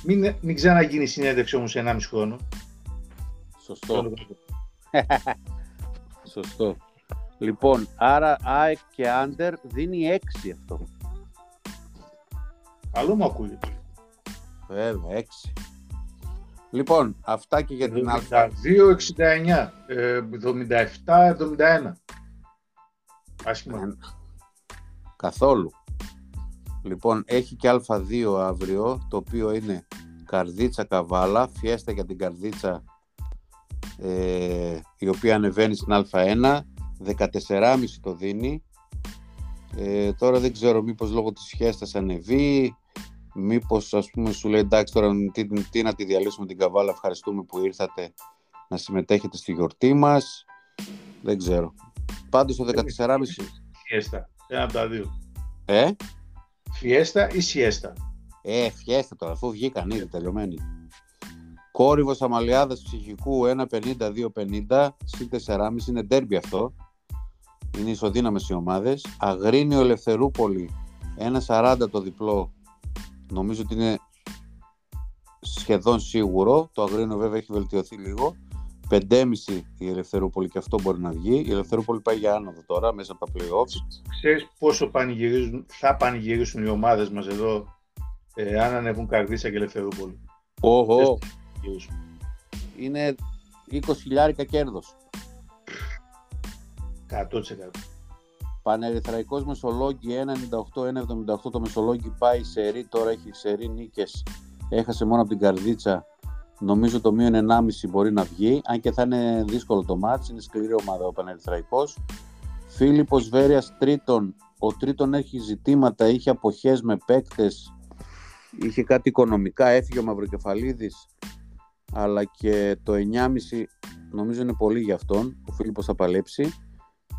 μην, μην ξαναγίνει συνέντευξη όμως σε 1,5 χρόνο. Σωστό. Σωστό. Λοιπόν, άρα ΑΕΚ και Άντερ δίνει 6 αυτό. Καλό μου ακούγεται. Βέβαια, 6. Λοιπόν, αυτά και για την Α. 72-69, ε, 77-71. Άσχημα. Ε, Καθόλου. Λοιπόν, έχει και Α2 αύριο, το οποίο είναι Καρδίτσα Καβάλα, φιέστα για την Καρδίτσα, ε, η οποία ανεβαίνει στην Α1, 14,5 το δίνει. Ε, τώρα δεν ξέρω μήπως λόγω της φιέστας ανεβεί, μήπως ας πούμε σου λέει εντάξει τώρα τι, τι να τη διαλύσουμε την Καβάλα, ευχαριστούμε που ήρθατε να συμμετέχετε στη γιορτή μας. Δεν ξέρω. Πάντως το 14,5... Φιέστα. Ένα από τα δύο. Ε; Φιέστα ή σιέστα; Ε, φιέστα τώρα, αφού βγήκαν ήδη τελειωμένοι. Κόρυβος Αμαλιάδας ψυχικού 1,50-2,50 συν 4,5 είναι ντέρμπι αυτό. Είναι ισοδύναμες οι ομάδες. Αγρίνιο Ελευθερούπολη 1,40 το διπλό. Νομίζω ότι είναι σχεδόν σίγουρο. Το Αγρίνιο βέβαια έχει βελτιωθεί λίγο. 5,5 η Ελευθερούπολη και αυτό μπορεί να βγει. Η Ελευθερούπολη πάει για άνοδο τώρα μέσα από τα playoffs. Ξέρεις πόσο πανηγυρίζουν, θα πανηγυρίσουν οι ομάδες μας εδώ ε, αν ανεβούν Καρδίσα και Ελευθερούπολη; Οχο, Πανηγυρίζουν. είναι 20 χιλιάρικα κέρδος. 100%. Πανερυθραϊκός Μεσολόγγι 1,98-1,78 το Μεσολόγγι πάει σε ρί, τώρα έχει σε ρί νίκες. Έχασε μόνο από την Καρδίτσα. Νομίζω το μείον 1,5 μπορεί να βγει, αν και θα είναι δύσκολο το μάτς, είναι σκληρή ομάδα ο Πανερυθραϊκός. Φίλιππος Βέρειας τρίτον, ο τρίτον έχει ζητήματα, είχε αποχές με παίκτες, είχε κάτι οικονομικά, έφυγε ο Μαυροκεφαλίδης, αλλά και το 9,5 νομίζω είναι πολύ για αυτόν, ο Φίλιππος θα παλέψει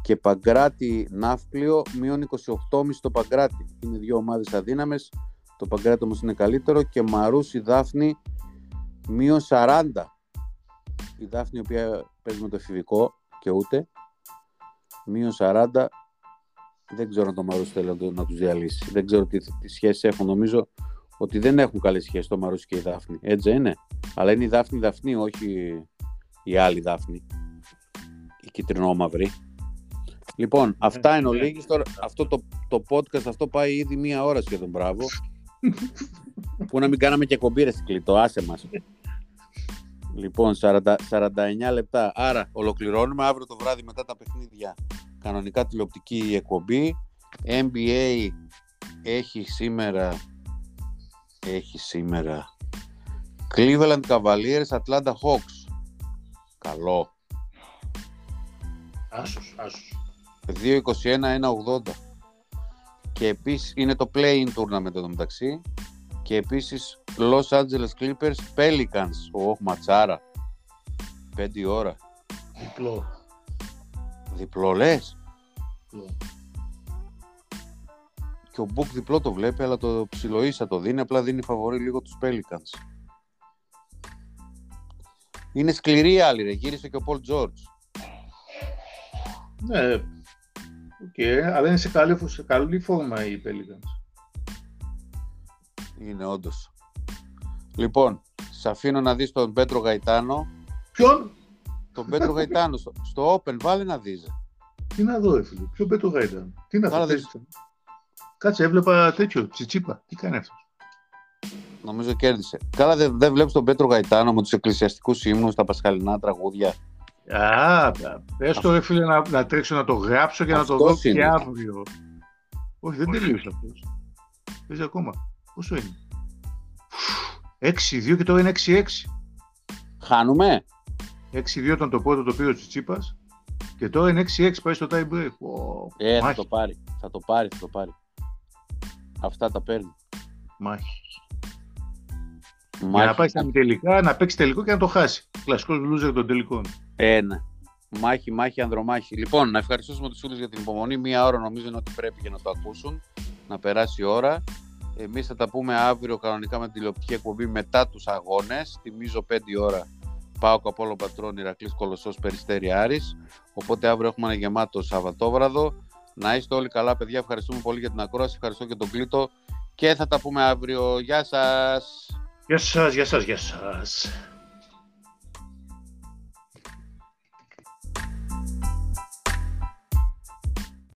και Παγκράτη Ναύπλιο μείον 28,5 το Παγκράτη. Είναι δύο ομάδες αδύναμες, το Παγκράτη όμως είναι καλύτερο και Μαρούση Δάφνη μείον 40. Η Δάφνη η οποία παίζει με το εφηβικό και ούτε. Μείον 40. Δεν ξέρω αν το Μαρούση θέλει να, το, να τους διαλύσει. Δεν ξέρω τι, τι σχέσεις έχουν. Νομίζω ότι δεν έχουν καλές σχέσεις το Μαρούση και η Δάφνη. Έτσι δεν είναι. Αλλά είναι η Δάφνη Δαφνή, όχι η άλλη Δάφνη. Η κυτρινόμαυρη. Λοιπόν, αυτά είναι ο λίγης. Τώρα, αυτό το, το podcast αυτό πάει ήδη μία ώρα σχεδόν, μπράβο. Πού να μην κάναμε και κομπήρες κλειτό, άσε μας. Λοιπόν, 40, 49 λεπτά. Άρα, ολοκληρώνουμε αύριο το βράδυ μετά τα παιχνίδια. Κανονικά τηλεοπτική εκπομπή. NBA έχει σήμερα... Έχει σήμερα... Cleveland Cavaliers, Atlanta Hawks. Καλό. Άσος, άσος. 2-21-1-80. Και επίσης είναι το play-in tournament εδώ μεταξύ. Και επίσης Los Angeles Clippers Pelicans. Ω, ματσάρα. 5 η ώρα. Διπλό. Διπλό λες; Διπλό. Και ο Book διπλό το βλέπει, αλλά το ψιλοίσα το δίνει. Απλά δίνει φαβορή λίγο τους Pelicans. Είναι σκληρή η άλλη, ρε. Γύρισε και ο Paul George. Ναι, οκ, αλλά είναι σε καλή, σε καλή φόρμα οι Pelicans. Είναι όντως. Λοιπόν, σε αφήνω να δεις τον Πέτρο Γαϊτάνο. Ποιον; Τον Πέτρο Γαϊτάνο στο, στο Open, βάλε να δεις. Τι να δω, φίλε. Ποιο Πέτρο Γαϊτάνο; Τι να Καλά, δω. δεν- Κάτσε, έβλεπα τέτοιο. Τσιτσίπα. Τι κάνει αυτός; Νομίζω κέρδισε. Καλά, δεν δεν βλέπεις τον Πέτρο Γαϊτάνο με τους εκκλησιαστικούς ύμνους, τα πασχαλινά τραγούδια. Α, πες το ρε φίλε να, να τρέξω να το γράψω και να το Αυτός δω είναι. και αύριο. Όχι, δεν τελείωσε αυτός. Παίζει ακόμα. Πόσο είναι; 6-2 και τώρα είναι 6-6. Χάνουμε; 6-2 ήταν το πρώτο το πήρε ο Τσιτσίπας και τώρα είναι 6-6 πάει στο tie break. Ω, Ε, θα μάχη, το πάρει. Θα το πάρει, θα το πάρει. Αυτά τα παίρνει. μάχη. Για Μάχη. να πάει στα τελικά, να παίξει τελικό και να το χάσει. Κλασικός loser των τελικών. Ένα. Μάχη, μάχη, ανδρομάχη. Λοιπόν, να ευχαριστήσουμε τους φίλους για την υπομονή. Μία ώρα νομίζω είναι ότι πρέπει για να το ακούσουν. Να περάσει η ώρα. Εμείς θα τα πούμε αύριο κανονικά με τη τηλεοπτική εκπομπή μετά τους αγώνες. Θυμίζω 5 η ώρα. Πάω Απόλλων Πατρών, Ηρακλής Κολοσσός, Περιστέρη Άρης. Οπότε αύριο έχουμε ένα γεμάτο Σαββατόβραδο. Να είστε όλοι καλά, παιδιά. Ευχαριστούμε πολύ για την ακρόαση. Ευχαριστώ και τον Κλήτο. Και θα τα πούμε αύριο. Γεια σας! Γεια σας, γεια σας, γεια σας.